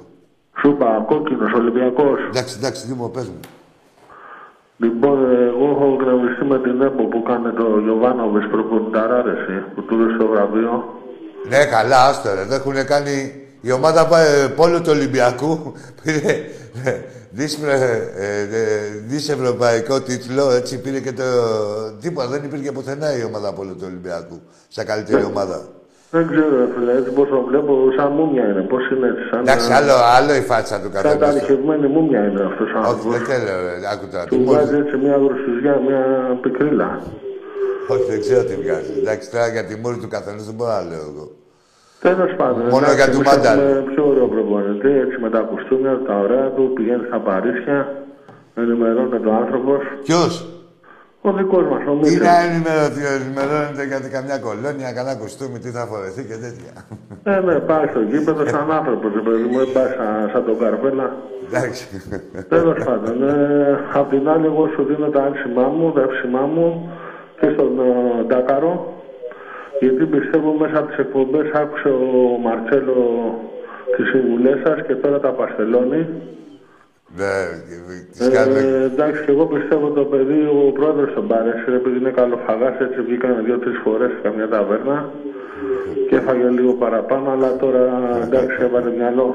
Σου είπα, κόκκινος, Ολυμπιακός. Εντάξει, εντάξει, Δήμο, πες μου. Λοιπόν, ε, εγώ έχω γραμμιστεί με την ΕΠΟ που κάνει το Γιωβάνοβης προπονηταράρες, που του έδωσε το βραβείο. Ναι, καλά, άστο ρε. Δεν έχουν κάνει... Η ομάδα ε, πόλου του Ολυμπιακού πήρε ε, δις, ε, ε, δις ευρωπαϊκό τίτλο, έτσι πήρε και το... Τίποτα, δεν υπήρχε πουθενά η ομάδα πόλου του Ολυμπιακού. Σαν καλύτερη ομάδα. Δεν ξέρω, ρε φίλε, έτσι πώς το βλέπω, σαν μούμια είναι. Πώς είναι έτσι, σαν... Εντάξει, ε, άλλο, άλλο η φάτσα του Σαν καθένας. ταλαιχευμένη μούμια είναι αυτός ο Όχι, άνθρωπος. δεν θέλω, ρε. Άκου τώρα. τι Του μόλις- βγάζει έτσι μια γρουσουζιά, μια πικρίλα. Όχι, δεν ξέρω τι βγάζει. Εντάξει, τώρα για τη μούρη του καθενός δεν μπορώ να λέω εγώ. Τέλος πάντων. Μόνο εντάξει, για του εμείς Μάνταλ. έχουμε πιο ωραίο προπονητή, έτσι με τα κουστούμια, τα ωραία του, πηγαίνει στα Παρίσια, ενημερώνεται ο άνθρωπος. Ποιος; Ο δικός μας, ο Τι Μίτσελ. να ενημερωθεί, ενημερώνεται γιατί καμιά κολόνια, κανένα κουστούμι, τι θα φορεθεί και τέτοια. Ε, ναι, πάει στο γήπεδο σαν άνθρωπος, ρε παιδί μου, δεν πάει σαν, σαν τον Καρβέλα. Εντάξει. Τέλος πάντων. Ε, απ' την άλλη, εγώ σου δίνω τα άξιμά μου, τα εύσημά μου και στον ε, Ντάκαρο. Γιατί πιστεύω μέσα από τις εκπομπές άκουσε ο Μαρτσέλο τις συμβουλές σας και τώρα τα παστελώνει. Ναι, τις κάνουμε... Ε, εντάξει, και εγώ πιστεύω το παιδί, ο πρόεδρος τον πάρεσε, επειδή είναι καλοφαγάς, έτσι βγήκαν δύο-τρεις φορές σε καμιά ταβέρνα και έφαγε λίγο παραπάνω, αλλά τώρα εντάξει, έβαλε μυαλό.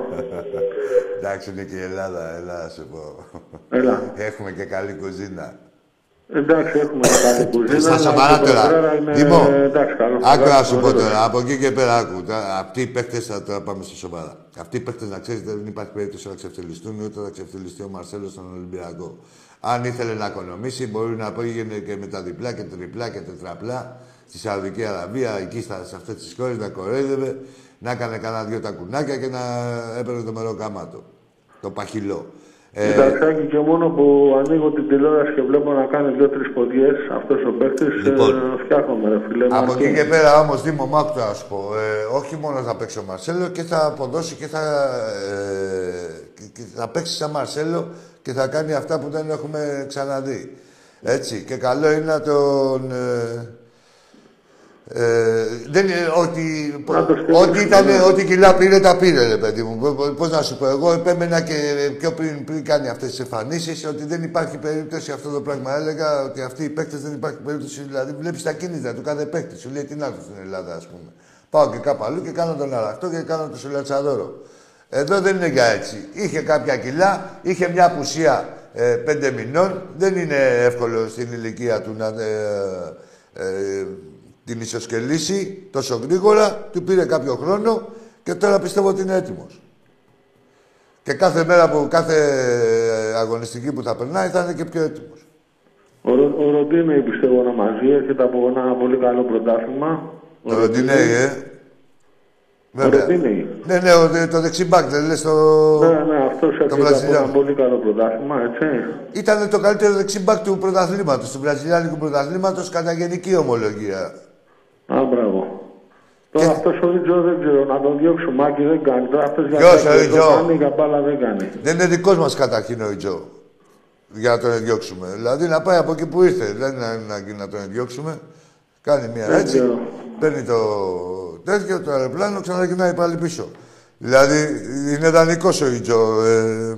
Εντάξει, είναι και η Ελλάδα, έλα να σου πω. Έλα. Έχουμε και καλή κουζίνα. Εντάξει, έχουμε και καλή κουζίνα. Στα αλλά σοβαρά το τώρα. Πετρέρα είναι, Δήμο, εντάξει, καλό άκου φαγάκι, να σου πω ωραίος. τώρα. Από εκεί και πέρα, άκου. Τα- Αυτοί οι παίχτε, θα τώρα πάμε στο σοβαρά. Αυτοί οι παίχτε, να ξέρετε, δεν υπάρχει περίπτωση να ξεφτυλιστούν ούτε να ξεφτυλιστεί ο Μαρσέλος στον Ολυμπιακό. Αν ήθελε να οικονομήσει, μπορεί να πήγαινε και με τα διπλά και τριπλά και τετραπλά στη Σαουδική Αραβία, εκεί στα, σε αυτές τις χώρες να κορέδευε, να έκανε κανένα δυο τα κουνάκια και να έπαιρνε το μεροκάματο. Το παχυλό. Ε, Κοιτάξτε, και μόνο που ανοίγω την τηλεόραση και βλέπω να κάνει δύο-τρει ποδιές αυτός ο παίκτης, Λοιπόν. ε, φτιάχνομαι, ρε φίλε. Από Μάρκο. εκεί και πέρα όμως, Δήμο, μ' άκου να σου πω. Ε, όχι μόνο θα παίξει ο Μαρσέλο και θα αποδώσει και θα, ε, και- και θα παίξει σαν Μαρσέλο και θα κάνει αυτά που δεν έχουμε ξαναδεί. Έτσι. Και καλό είναι να τον. Ε, ε, δεν είναι ότι. Να το στείλεις, Ό,τι, ήταν, ναι. ό,τι κιλά πήρε, τα πήρε, ρε παιδί μου. Πώ να σου πω, εγώ επέμενα και πιο πριν, πριν κάνει αυτές τις εμφανίσεις ότι δεν υπάρχει περίπτωση αυτό το πράγμα. Έλεγα ότι αυτοί οι παίκτες δεν υπάρχει περίπτωση. Δηλαδή, βλέπεις τα κίνητρα του κάθε παίκτη. Σου λέει τι να έρθει στην Ελλάδα, ας πούμε. Πάω και κάπου αλλού και κάνω τον αραχτό και κάνω το σουλατσαδόρο. Εδώ δεν είναι για έτσι. Είχε κάποια κιλά, είχε μια απουσία ε, πέντε μηνών. Δεν είναι εύκολο στην ηλικία του να ε, ε, την ισοσκελίσει τόσο γρήγορα. Του πήρε κάποιο χρόνο και τώρα πιστεύω ότι είναι έτοιμος. Και κάθε μέρα που κάθε ε, αγωνιστική που θα περνάει θα είναι και πιο έτοιμος. Ο, Ρο- ο Ροντίνεϊ πιστεύω να μαζί έρχεται από ένα πολύ καλό πρωτάθλημα. Το Ροντινέι, ε. Ο Ροντίνεϊ. Ναι, ναι, ο- το δεξιμπάκ, δεν λες το... Ναι, ναι, αυτό έρχεται από Βραζιλιάνο. ένα πολύ καλό πρωτάθλημα, έτσι. Ήταν το καλύτερο δεξιμπάκ του πρωταθλήματος, του βραζιλιάνικου πρωταθλήματος κατά γενική ομολογία. Α, μπράβο. Τώρα αυτός ο Ρίτζο δεν ξέρω, να τον διώξουμε, Άκη δεν κάνει. Τώρα αυτός για Ποιος, κάτι ο δεν Ρίτζο; κάνει, για μπάλα δεν κάνει. Δεν είναι δικός μας καταρχήν ο Ιτζό. Για να τον διώξουμε. Δηλαδή να πάει από εκεί που ήρθε. Δεν είναι ανάγκη να τον διώξουμε. Κάνει μια Δεν έτσι. ξέρω. Παίρνει το τέτοιο, το αεροπλάνο, ξαναγυρνάει πάλι πίσω. Δηλαδή είναι δανεικός ο Ιτζό. Ε,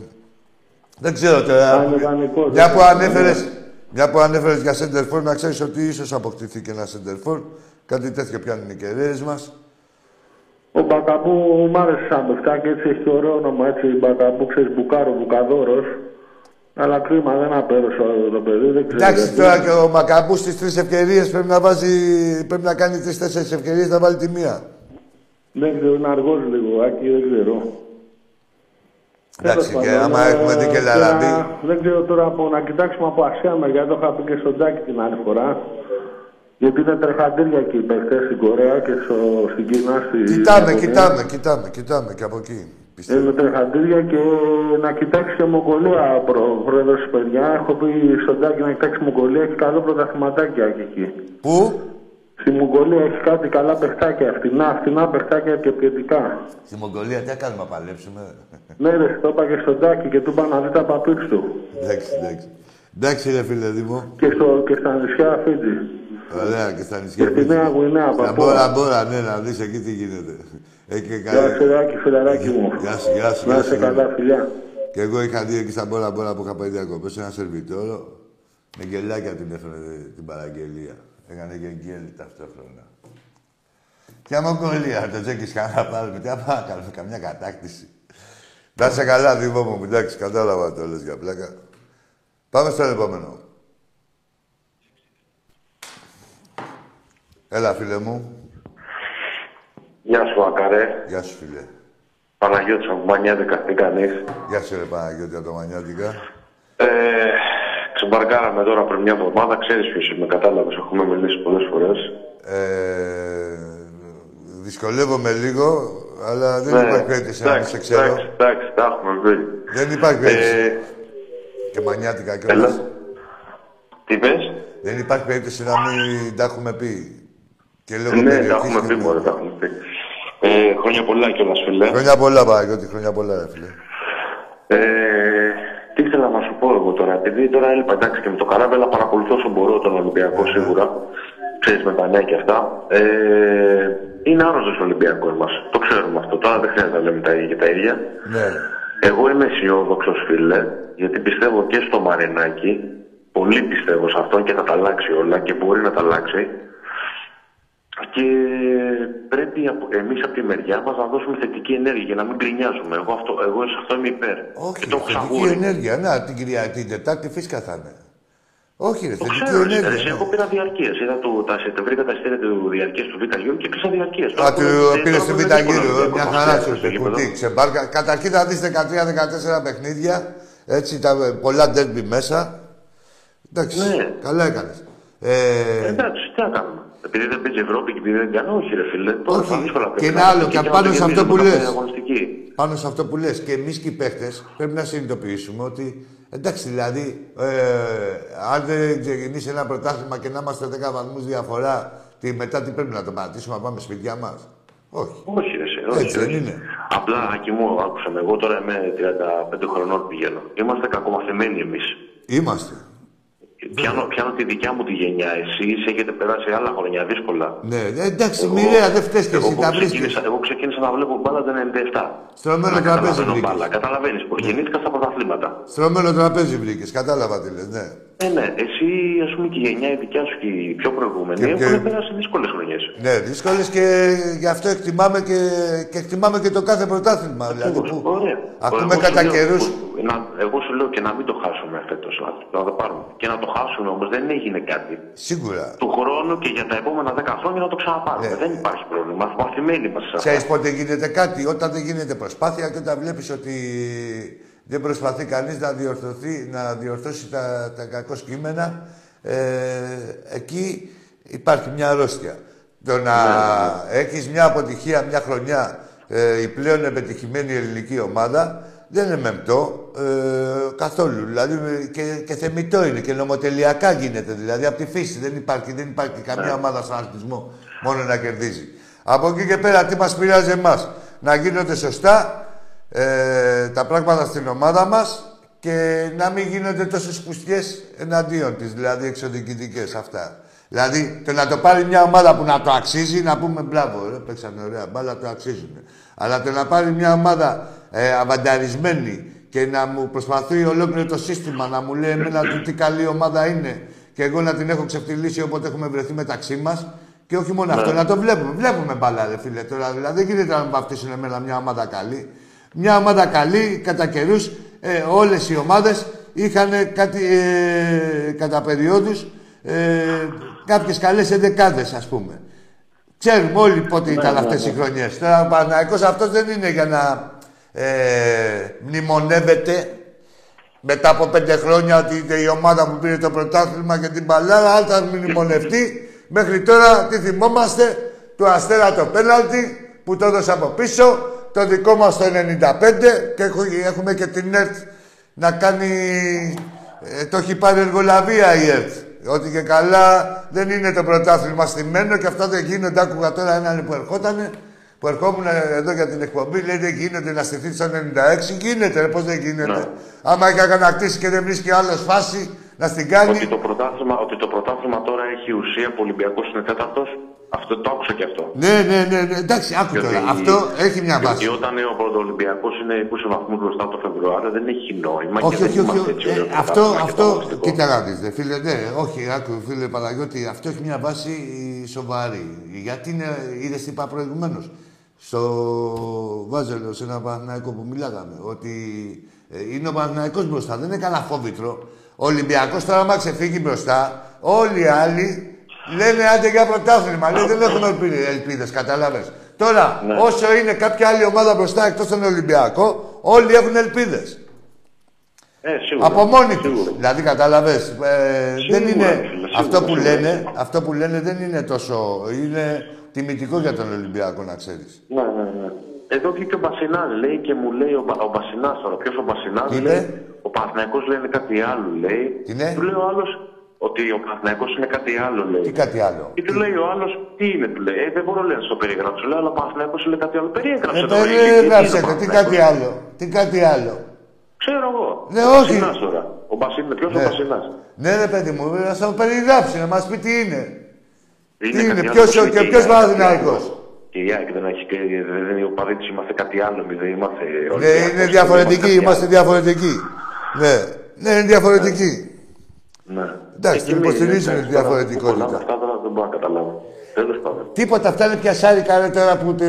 δεν ξέρω τώρα. Α, είναι δανεικός, Μια δεν που ξέρω. Ανέφερες, μια που ανέφερες για Σέντερφορ, να ξέρεις ότι ίσως αποκτηθεί και ένα Σέντερφορ. Κάτι τέτοιο πιάνουν οι κεραίες μας. Ο Μπακαμπού μ' άρεσε σαν παιχτάκι, έτσι έχει ωραίο όνομα, έτσι Μπακαμπού, ξέρεις, Μπουκάρο, Μπουκαδόρος. Αλλά κρίμα δεν απέδωσε όλο το παιδί, δεν ξέρω. Εντάξει, γιατί. τώρα και ο Μακαμπού στις τρεις ευκαιρίες πρέπει να βάζει. Πρέπει να κάνει τρει-τέσσερι ευκαιρίες να βάλει τη μία. Δεν ξέρω, είναι αργός λίγο, Άκη, δεν ξέρω. Εντάξει, Τέλος και πάντων, άμα ε, έχουμε δει και και Λαραμπή. να- Δεν ξέρω τώρα από να κοιτάξουμε από Ασία μεριά, το είχα πει και στον Τζάκη την άλλη φορά. Γιατί είναι τρεχαντήρια εκεί οι παίχτες στην Κορέα και στο, στην Κίνα. Στη Κοιτάμε, Ιαπωνία. κοιτάμε, κοιτάμε, κοιτάμε και από εκεί. Πιστεύω. Είναι τρεχαντήρια και να κοιτάξει και Μογγολία προ, πρόεδρος της παιδιά. Έχω πει στον Τζάκη να κοιτάξει Μογγολία, έχει καλό πρωταθληματάκι εκεί. Πού; Στη Μογγολία έχεις κάτι καλά παιχτάκια, φτηνά, φτηνά παιχτάκια και ποιοτικά. Στη Μογγολία τι θα κάνουμε να παλέψουμε; Ναι, ρε, το είπα και στον Τζάκη και του είπα να δει τα παπίρς του. εντάξει, εντάξει. Εντάξει, ρε φίλε Δήμο. Και, στο, και στα νησιά Φίτζη. Ωραία, και στα νησιά. Και στη Νέα Γουινέα, Στα Παππούα. μπόρα, μπόρα, ναι, να δεις εκεί τι γίνεται. Έχει και Γεια σου, Ράκη, φιλαράκι μου. Γεια σου, γεια σου. Να γεια είσαι σου, καλά, Δήμο. φιλιά. Και εγώ είχα δει εκεί στα μπόρα μπόρα που είχα πάει διακοπές ένα σερβιτόρο. Με γελάκια την έφερε την παραγγελία. Έκανε και γκέλ ταυτόχρονα. Ποια μοκολία, το τσέκεις κανένα πάρουμε. Τι να πάμε να κάνουμε, καμιά κατάκτηση. Να είσαι καλά, Δήμο μου. Εντάξει, κατάλαβα το λες για πλάκα. Πάμε στο επόμενο. Έλα, φίλε μου. Γεια σου, Ακαρέ. Γεια σου, φίλε. Παναγιώτης από Μανιάτικα, τι κάνεις; Γεια σου, ρε Παναγιώτη, από το Μανιάτικα. Ε, ξεμπαρκάραμε τώρα πριν μια εβδομάδα. Ξέρεις ποιος είμαι, κατάλαβες. Έχουμε μιλήσει πολλές φορές. Ε, δυσκολεύομαι λίγο, αλλά δεν Ναι, υπάρχει περίπτωση να μην εντάξει, σε ξέρω. Εντάξει, εντάξει, τα έχουμε βρει. Δεν υπάρχει περίπτωση. Ε, Και μανιάτικα έλα. κιόλας. Τι πες. Δεν υπάρχει περίπτωση να μην τα έχουμε πει. Και λόγω Ναι, τα περιοχής έχουμε και πει, του- μωρέ, τα έχουμε πει. Ε, χρόνια πολλά κιόλας, φίλε. Χρόνια πολλά, Παναγιώτη, χρόνια πολλά, ρε φίλε. Ε, τι ήθελα να σου πω εγώ τώρα, επειδή τώρα έλειπα εντάξει και με το καράβι, αλλά παρακολουθώ όσο μπορώ τον Ολυμπιακό Ναι, σίγουρα. Ξέρεις με τα νέα και αυτά. Ε, είναι άρρωστος ο Ολυμπιακός μας. Το ξέρουμε αυτό. Τώρα δεν χρειάζεται να λέμε τα ίδια και τα ίδια. Ναι. Εγώ είμαι αισιόδοξος, φίλε, γιατί πιστεύω και στο Μαρινάκι. Πολύ πιστεύω σε αυτό και θα τα αλλάξει όλα και μπορεί να τα αλλάξει. Και πρέπει από- εμείς από τη μεριά μας να δώσουμε θετική ενέργεια για να μην γκρινιάζουμε. Εγώ, αυτό, εγώ σε αυτό είμαι υπέρ. Όχι, και το έχω θετική σαγούρι. ενέργεια. Να, την Κυριακή, την Τετάρτη φυσικά θα είναι. Όχι, ρε, Το θετική ξέρω, ρε, ενέργεια. εσύ, ναι. εγώ πήρα διαρκεία. Είδα το, τα, τα βρήκα τα ειστήρια του διαρκείας του Β' Γιώργου και κλείσα διαρκεία. Α, του πήρε στη Β' Γύρου, ε, μια χαρά σου ήρθε. Κουτί, ξεμπάρκα. Καταρχήν θα δεις 13-14 παιχνίδια. Έτσι, τα, πολλά ντέρμπι μέσα. Εντάξει, Ναι. καλά έκανες. Ε, Εντάξει, τι να κάνουμε. Επειδή δεν παίζει Ευρώπη και επειδή δεν κάνω, όχι ρε φίλε. Τώρα Όχι. θα δύσκολα Και πρέπει ένα να άλλο, είναι και να πάνω το σε αυτό που γεμίζουμε λες. αγωνιστική. πάνω σε αυτό που λες και εμείς και οι παίχτες πρέπει να συνειδητοποιήσουμε ότι εντάξει δηλαδή ε, αν δεν ξεκινήσει ένα πρωτάθλημα και να είμαστε 10 βαθμούς διαφορά τι, μετά τι πρέπει να το πατήσουμε να πάμε σπίτια μας; Όχι. Όχι, ρε, σε, όχι, Έτσι δεν όχι. είναι. Απλά, Άκη μου, άκουσα με. Εγώ τώρα είμαι 35 χρονών πηγαίνω. Είμαστε κακομαθημένοι εμείς. Είμαστε. Πιάνω, πιάνω τη δικιά μου τη γενιά. Εσείς έχετε περάσει άλλα χρόνια δύσκολα. Ναι, ε, εντάξει, μοιραία, δεν φταίς και εγώ, εσύ, που τα ξεκίνησα, βρίσκεις. εγώ ξεκίνησα να βλέπω μπάλα το 97. Στρωμένο Να τραπέζι καταλαβαίνω βρήκες. μπάλα. Καταλαβαίνεις πώς γεννήθηκα στα πρωταθλήματα. Στρωμένο τραπέζι βρήκες, κατάλαβα τι λες, ναι. Ε, ναι, εσύ, ας πούμε, και η γενιά η δικιά σου και οι πιο προηγούμενοι Και- έχουν και- περάσει δύσκολες χρονιές. Ναι, δύσκολες και γι' αυτό εκτιμάμε και, και εκτιμάμε και το κάθε πρωτάθλημα. Δηλαδή, που Ωραία. ακούμε Εγώ κατά σου λέω- καιρούς να- Εγώ σου λέω και να μην το χάσουμε φέτος. Να το πάρουμε. Και να το χάσουμε όμως δεν έγινε κάτι. σίγουρα. Του χρόνου και για τα επόμενα 10 χρόνια να το ξαναπάρουμε. Ναι. Δεν υπάρχει πρόβλημα. Μαθημένοι μας σε αυτά. Ξέρεις πότε γίνεται κάτι, όταν δεν γίνεται προσπάθεια και όταν βλέπεις ότι δεν προσπαθεί κανείς να, διορθωθεί, να διορθώσει τα, τα κακό κείμενα, ε, εκεί υπάρχει μια αρρώστια. Το να έχεις μια αποτυχία μια χρονιά, ε, η πλέον επιτυχημένη ελληνική ομάδα, δεν είναι μεμπτό ε, καθόλου. Δηλαδή και, και θεμητό είναι και νομοτελειακά γίνεται. Δηλαδή από τη φύση δεν υπάρχει, δεν υπάρχει καμία ομάδα σαν αθλητισμό μόνο να κερδίζει. Από εκεί και πέρα τι μας πειράζει εμάς; Να γίνονται σωστά ε, τα πράγματα στην ομάδα μας και να μην γίνονται τόσες πουστιές εναντίον της, δηλαδή εξοδικητικές αυτά. Δηλαδή, το να το πάρει μια ομάδα που να το αξίζει, να πούμε μπράβο, ρε, παίξανε ωραία μπάλα, το αξίζουν. Αλλά το να πάρει μια ομάδα ε, αβανταρισμένη και να μου προσπαθεί ολόκληρο το σύστημα να μου λέει εμένα του τι καλή ομάδα είναι και εγώ να την έχω ξεφτυλίσει όποτε έχουμε βρεθεί μεταξύ μας Και όχι μόνο αυτό, να το βλέπουμε. Βλέπουμε μπαλά, ρε φίλε τώρα. Δηλαδή δεν γίνεται να με βαφτίσουν εμένα μια ομάδα καλή. Μια ομάδα καλή, κατά καιρούς, ε, όλες οι ομάδες είχαν κάτι ε, κατά περιόδους ε, κάποιες καλές εντεκάδες, ας πούμε. Ξέρουμε όλοι πότε ήταν ναι, αυτές ναι. οι χρονιές. Τώρα ο Παναθηναϊκός αυτός δεν είναι για να ε, μνημονεύεται μετά από πέντε χρόνια ότι είναι η ομάδα που πήρε το πρωτάθλημα και την μπαλάρα, άλλη θα μνημονευτεί. Μέχρι τώρα τι θυμόμαστε, του Αστέρα το πέναλτι που το έδωσε από πίσω, το δικό μας το 95 και έχω- έχουμε και την ΕΡΤ να κάνει... Ε, το έχει πάρει εργολαβία η ΕΡΤ. Ότι και καλά δεν είναι το πρωτάθλημα στημένο και αυτά δεν γίνονται. Άκουγα τώρα έναν που ερχότανε, που ερχόμουν εδώ για την εκπομπή, λέει δεν γίνεται να στηθεί στο 96. Γίνεται, ρε, πώς δεν γίνεται. Ναι. Άμα έχει αγανακτήσει και δεν βρίσκει άλλος φάση να στην κάνει. Ότι το, πρωτάθλημα, ότι το πρωτάθλημα τώρα έχει ουσία που ο Ολυμπιακός είναι τέταρτος, αυτό το άκουσα και αυτό. Ναι, ναι, ναι, ναι. Εντάξει, άκου Διότι- τώρα. Αυτό έχει μια διότι βάση. όταν ο Πρωτοολυμπιακό είναι 20 βαθμούς μπροστά το Φεβρουάριο, δεν έχει νόημα Όχι, και δεν όχι, όχι. είμαστε έτσι Ε, ωραίο αυτό, πρωτάθλημα και αυτό, ανταγωνιστικό. κοίτα να δεις, ρε φίλε, ναι, όχι, άκου, φίλε Παναγιώτη, αυτό έχει μια βάση σοβαρή. Γιατί είναι, είδες τι είπα προηγουμένως, στο Βάζελο, σε ένα Παναθηναϊκό που μιλάγαμε, ότι ε, είναι ο Παναθηναϊκός μπροστά, δεν είναι κανένα φόβητρο. Ο Ολυμπιακός τώρα, άμα ξεφύγει μπροστά, όλοι οι άλλοι λένε άντε για πρωτάθλημα. Λέει δεν έχουμε ελπίδες, ελπίδες κατάλαβες. Τώρα, Ναι. όσο είναι κάποια άλλη ομάδα μπροστά εκτός τον Ολυμπιακό, όλοι έχουν ελπίδες. Ε, σίγουρα. Από μόνοι τους. Σίγουρα. Δηλαδή, κατάλαβε. δεν Σίγουρα, είναι. φίλε, σίγουρα, αυτό, που σίγουρα. λένε, αυτό που λένε δεν είναι τόσο. Είναι τιμητικός για τον Ολυμπιακό, να ξέρεις. Ναι, ναι, ναι. Εδώ βγήκε ο Μπασινά, λέει και μου λέει ο, Μπα- ο Μπασινάς τώρα. Ποιος ο Μπασινά, Τι λέει; είπε; Ο Παναθηναϊκός λένε κάτι άλλο, λέει. Τι ναι; Του λέει ο άλλος ότι ο Παναθηναϊκός είναι κάτι άλλο, λέει. Τι κάτι άλλο; Και του λέει ο άλλος, τι είναι, του λέει. Ε, δεν μπορώ λέει, να στο περιγράψω. Λέω, αλλά ο Παναθηναϊκός είναι κάτι άλλο. Περιέγραψε Ε, το. ρε, περίγραψε είναι ο το. Τι Παναθηναϊκός; κάτι άλλο; Τι κάτι άλλο; Ξέρω εγώ. Ναι, Ο όχι. Μπασινάς τώρα. Ο Μπασινά, ποιος Ναι. ο Μπασινάς; Ναι, ρε παιδί μου, να σα το περιγράψει, να μας πει τι είναι. Τι είναι, κάτι ποιος άλλο, ο- και η ποιος ΑΕΚ, Παναθηναϊκός; Και η ΑΕΚ δεν έχει και δεν είναι ο παδί της, είμαστε κάτι άλλο, εμείς δεν είμαστε Ναι, Ολυμπιακός, είναι διαφορετικοί, κάτι είμαστε άλλο. διαφορετικοί. Ναι, ναι, είναι διαφορετικοί. Ναι. Εντάξει, Εκεί την με- υποστηρίζουν εντάξει, τη τώρα, διαφορετικότητα. πολλά από Αυτά τώρα δεν μπορώ να καταλάβω. Τέλος πάντων. Τίποτα, αυτά είναι πιασάρικα ρε, τώρα που τη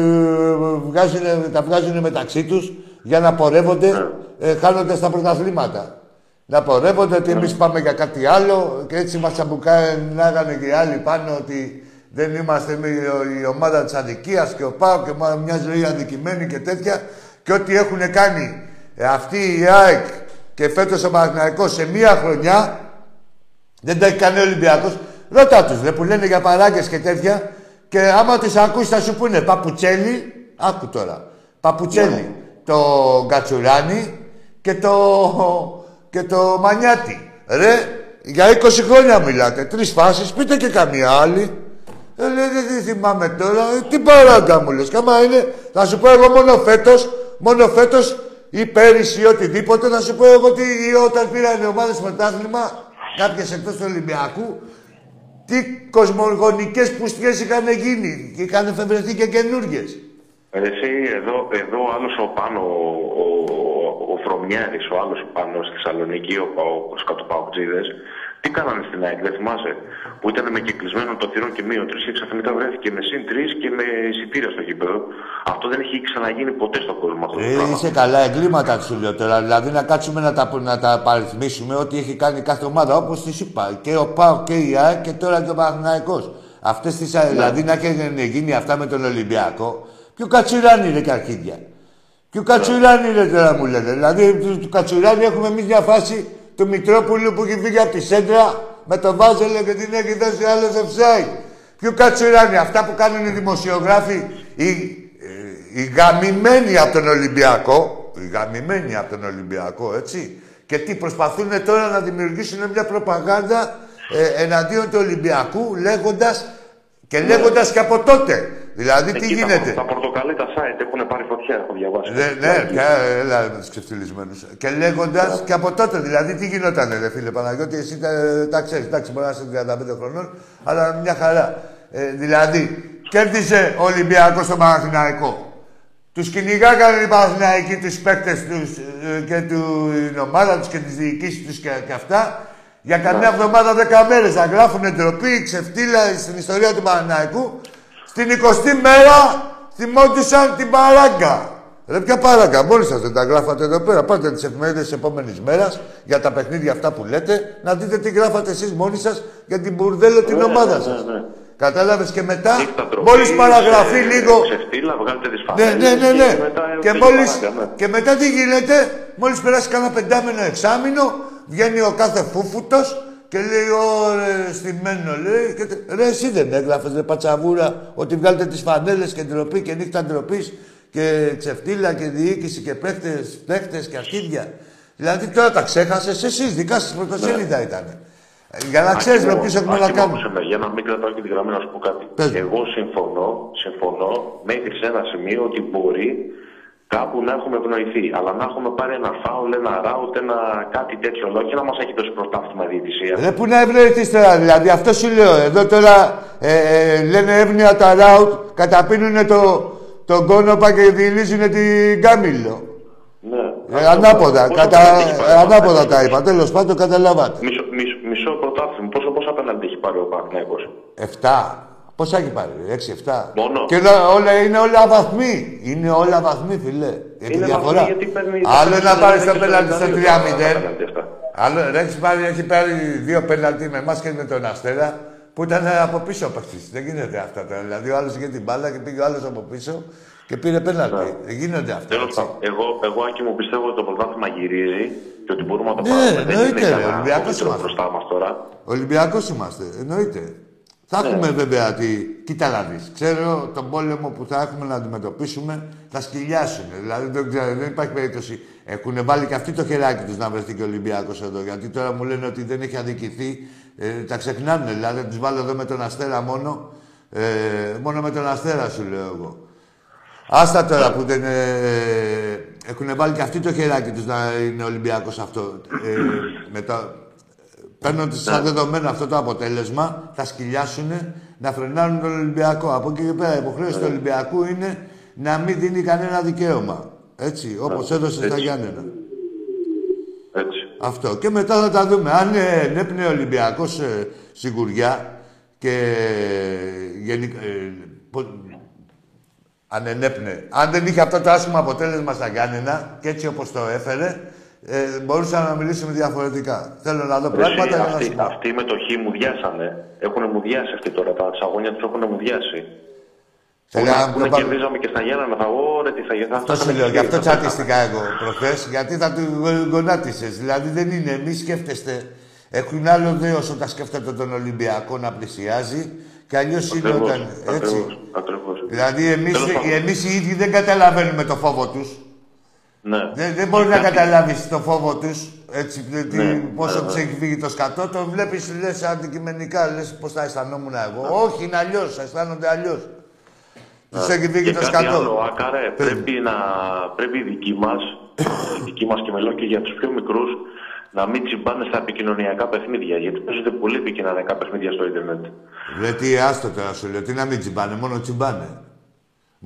βγάζουνε, τα βγάζουν μεταξύ τους για να πορεύονται ε, χάνοντας τα πρωταθλήματα. Να πορεύονται ότι εμείς πάμε για κάτι άλλο και έτσι μας τσαμπουκάναγανε και οι άλλοι πάνω ότι δεν είμαστε εμείς η ομάδα της αδικίας και ο Πάο και μα- μια ζωή αδικημένη και τέτοια. Και ό,τι έχουν κάνει ε, αυτοί οι ΑΕΚ και φέτος ο Παναθηναϊκός σε μία χρονιά δεν τα έχει κάνει ο Ολυμπιακός. Ρώτα τους, ρε, που λένε για παράγκες και τέτοια. Και άμα τις ακούσεις θα σου πούνε Παπουτσέλη, άκου τώρα. Παπουτσέλη, το Γκατσουράνι και το, και το Μανιάτι. Ρε, για 20 χρόνια μιλάτε. Τρεις φάσεις, πείτε και καμία άλλη. Ε, λέει, δεν δεν θυμάμαι τώρα. Ε, τι παράγκα μου λες. Κάμα είναι, θα σου πω εγώ μόνο φέτος, μόνο φέτος ή πέρυσι ή οτιδήποτε, θα σου πω εγώ ότι όταν πήραν οι ομάδες πρωτάθλημα, κάποιες εκτός του Ολυμπιακού, τι κοσμογονικές πουστιές είχαν γίνει και είχαν εφευρεθεί και καινούργιες. Ε, Εσύ εδώ, εδώ ο άλλος ο πάνω, ο, ο, ο Φρομιέρης, ο άλλος ο πάνω στη Θεσσαλονίκη, ο, ο, ο Σκατοπαουτζίδες, τι κάνανε στην ΑΕΚ, δεν θυμάσαι, που ήταν με κυκλισμένο το θηρόν και μείον τρεις και ξαφνικά βρέθηκε με συν τρεις και με εισιτήρια στο γήπεδο. Αυτό δεν έχει ξαναγίνει ποτέ στον κόσμο αυτό το Ε, πράγμα. είσαι καλά, εγκλήματα σου λέω τώρα. Δηλαδή να κάτσουμε να τα, να τα παριθμίσουμε ό,τι έχει κάνει κάθε ομάδα όπως της είπα. Και ο ΠΑΟ και η ΑΕΚ και τώρα και ο Παναθηναϊκός. Αυτές τι. Δηλαδή να έχουν γίνει αυτά με τον Ολυμπιακό. Ποιο κατσουράνι είναι καρχίδια. Ποιο κατσουράνι είναι τώρα μου λένε. Δηλαδή του, του κατσουράνι έχουμε εμείς μια φάση του Μητρόπουλου που έχει φύγει από τη σέντρα με τον Βάζελο και την έχει δώσει άλλο offside. Ποιο κατσουράνι. Αυτά που κάνουν οι δημοσιογράφοι, οι, ε, οι γαμημένοι από τον Ολυμπιακό, οι γαμημένοι από τον Ολυμπιακό, έτσι. Και τι προσπαθούν τώρα να δημιουργήσουν μια προπαγάνδα ε, εναντίον του Ολυμπιακού λέγοντας και λέγοντας και από τότε. Δηλαδή τι Εκεί τα- γίνεται; Τα, πορτοκαλί τα site έχουν πάρει φωτιά, έχω διαβάσει. Ναι, ναι, πια, έλα με τους ξεφτυλισμένους. Και λέγοντας και από τότε, δηλαδή, τι γινόταν, ρε φίλε Παναγιώτη, εσύ τα, τα ξέρεις. Εντάξει, μπορεί να είσαι 35 χρονών, αλλά μια χαρά. Ε, δηλαδή, κέρδισε ο Ολυμπιακό στον Παναθηναϊκό. Τους κυνηγάγανε οι Παναθηναϊκοί τους παίκτες τους και του, την ομάδα τους και τις διοικήσεις τους και, και αυτά. Για καμιά εβδομάδα, δέκα μέρες να γράφουν ντροπή, ξεφτύλα στην ιστορία του Παναναϊκού. Στην 20η μέρα θυμόντουσαν την παράγκα. Ρε, ποια παράγκα, μόλις σας δεν τα γράφατε εδώ πέρα. Πάτε τις εφημερίδες της επόμενης μέρας για τα παιχνίδια αυτά που λέτε, να δείτε τι γράφατε εσείς μόνοι σας για την μπουρδέλο την Ναι, ομάδα ναι, σας. ναι, ναι. Κατάλαβες και μετά, Νύχτα τροπή, μόλις παραγραφεί ε, λίγο. Ξεφτύλα, βγάλετε τις Ναι, φανέλες ναι, ναι, ναι. Και, μετά Και, φύγει μόλις, παράγκα, ναι. και μετά τι γίνεται, μόλις περάσει κάνα πεντάμενο εξάμηνο, βγαίνει ο κάθε φούφουτος και λέει, ωραία, στημένο, λέει. Και, τε- ρε, εσύ δεν έγραφες, ρε, πατσαβούρα, ότι βγάλετε τις φανέλες και ντροπή και νύχτα ντροπής και ξεφτύλα και διοίκηση και παίχτες, παίχτες και αρχίδια. Δηλαδή τώρα τα ξέχασες εσείς, δικά σας πρωτοσέλιδα ήταν. Για να ξέρεις με Άκη μου, ποιους έχουμε Άκη να μου, κάνουμε. άκουσε με, Για να μην κρατάω και τη γραμμή να σου πω κάτι. Πες μου. Εγώ συμφωνώ, συμφωνώ μέχρι σε ένα σημείο ότι μπορεί κάπου να έχουμε ευνοηθεί. Αλλά να έχουμε πάρει ένα φάουλ, ένα ράουτ, ένα κάτι τέτοιο λόγο και να μας έχει δώσει πρωτάθλημα η διαιτησία. Ρε που να ευνοηθείς τώρα, δηλαδή αυτό σου λέω. Εδώ τώρα ε, ε, λένε εύνοια τα ράουτ, καταπίνουνε το, τον κόνοπα και δηλίζουν την κάμιλο. Ναι. Ε, ανάποδα, Πόσο κατα... απέναντι έχει πάρει ε, ο ανάποδα Παναθηναϊκός; τα είπα. Τέλος πάντων καταλάβατε. Μισό, μισό, μισό πρωτάθλημα. Πόσο, πόσο απέναντι έχει πάρει ο Παναθηναϊκός. Εφτά. Πόσα έχει πάρει, έξι, εφτά; Μόνο. Και όλα, όλα, είναι όλα βαθμοί. Είναι όλα βαθμοί, φιλέ. Έχει Είναι διαφορά. βαθμοί γιατί παίρνει- Άλλο να πάρεις το πέναλτι στο 3-0. Απέναντι αυτά. Άλλο, ρε, έχεις πάρει, έχει πάρει δύο πέναλτι με εμάς και με τον Αστέρα που ήταν από πίσω ο παίκτης. Δεν γίνεται αυτά τώρα. Δηλαδή ο άλλος είχε την μπάλα και πήγε ο άλλος από πίσω και πήρε πέναλτι. Δεν γίνονται αυτά. Τέλος έτσι. πάντων, εγώ, εγώ Άκη μου πιστεύω ότι το πρωτάθλημα γυρίζει και ότι μπορούμε να το Ναι, πάρουμε. Δεν εννοείται, είναι ρε, κανένα Ολυμπιακός φοβερό είμαστε. μπροστά μας τώρα. Ολυμπιακός είμαστε, εννοείται. Θα Ναι. έχουμε βέβαια τη. Κοίτα να δεις. Ξέρω τον πόλεμο που θα έχουμε να αντιμετωπίσουμε θα σκυλιάσουν. Δηλαδή δεν, ξέρω, δεν υπάρχει περίπτωση. Έχουν βάλει και αυτοί το χεράκι τους να βρεθεί και ο Ολυμπιακός εδώ. Γιατί τώρα μου λένε ότι δεν έχει αδικηθεί. Ε, τα ξεχνάνε. Δηλαδή τους βάλω εδώ με τον Αστέρα μόνο. Ε, μόνο με τον Αστέρα σου λέω εγώ. Άστα τώρα που δεν. Ε, έχουν βάλει και αυτοί το χεράκι τους να είναι Ολυμπιακός αυτό. Ε, μετά, Παίρνοντα σαν δεδομένο αυτό το αποτέλεσμα, θα σκυλιάσουν να φρενάρουν τον Ολυμπιακό. Από εκεί και πέρα, η υποχρέωση του Ολυμπιακού είναι να μην δίνει κανένα δικαίωμα. Έτσι, όπως έδωσε στα έτσι. Γιάννενα. Έτσι. Αυτό. Και μετά θα τα δούμε. Αν ε, ενέπνεε ο Ολυμπιακός ε, σιγουριά και γενικά. Ε, πο- αν ενέπνεε. Αν δεν είχε αυτό το άσχημο αποτέλεσμα στα Γιάννενα και έτσι όπως το έφερε, ε, μπορούσαμε να μιλήσουμε διαφορετικά. Θέλω να δω Ρε, πράγματα εσύ, για να αυτοί, σου πω. αυτοί οι μετοχοί μου διάσανε. Έχουν μουδιάσει αυτοί τώρα. Τα αγώνια τους έχουν μουδιάσει. Θέλω να Που το να πάρω- κερδίζαμε και στα Γιάννα, θα ωραία τι θα γίνει. Αυτό σου λέω, γι' αυτό τσατίστηκα εγώ προχθές, γιατί θα του γονάτισες. Δηλαδή δεν είναι, μη σκέφτεστε. Έχουν άλλο δέος όταν σκέφτεται τον Ολυμπιακό να πλησιάζει και αλλιώς είναι Ακριβώς, όταν. Έτσι. ακριβώς, ακριβώς. Δηλαδή εμεί Τέλος πάντων. εμείς οι ίδιοι δεν καταλαβαίνουμε το φόβο τους. Ναι. Δεν, δεν μπορεί να καταλάβεις το φόβο τους. Έτσι, τι, Ναι, πόσο ναι, τους ναι. έχει φύγει το σκατό, το βλέπεις, λες αντικειμενικά, λες πώς θα αισθανόμουν εγώ. Όχι, είναι αλλιώς, αισθάνονται αλλιώς. Τους έχει φύγει Και το κάτι σκατό. άλλο, Άκαρε, πρέπει, να, πρέπει οι δικοί μας, οι δικοί μας και μιλάω και για τους πιο μικρούς, να μην τσιμπάνε στα επικοινωνιακά παιχνίδια. Γιατί παίζονται πολύ επικοινωνιακά παιχνίδια στο ίντερνετ. Ρε τι άστο τώρα σου λέω, τι να μην τσιμπάνε, μόνο τσιμπάνε.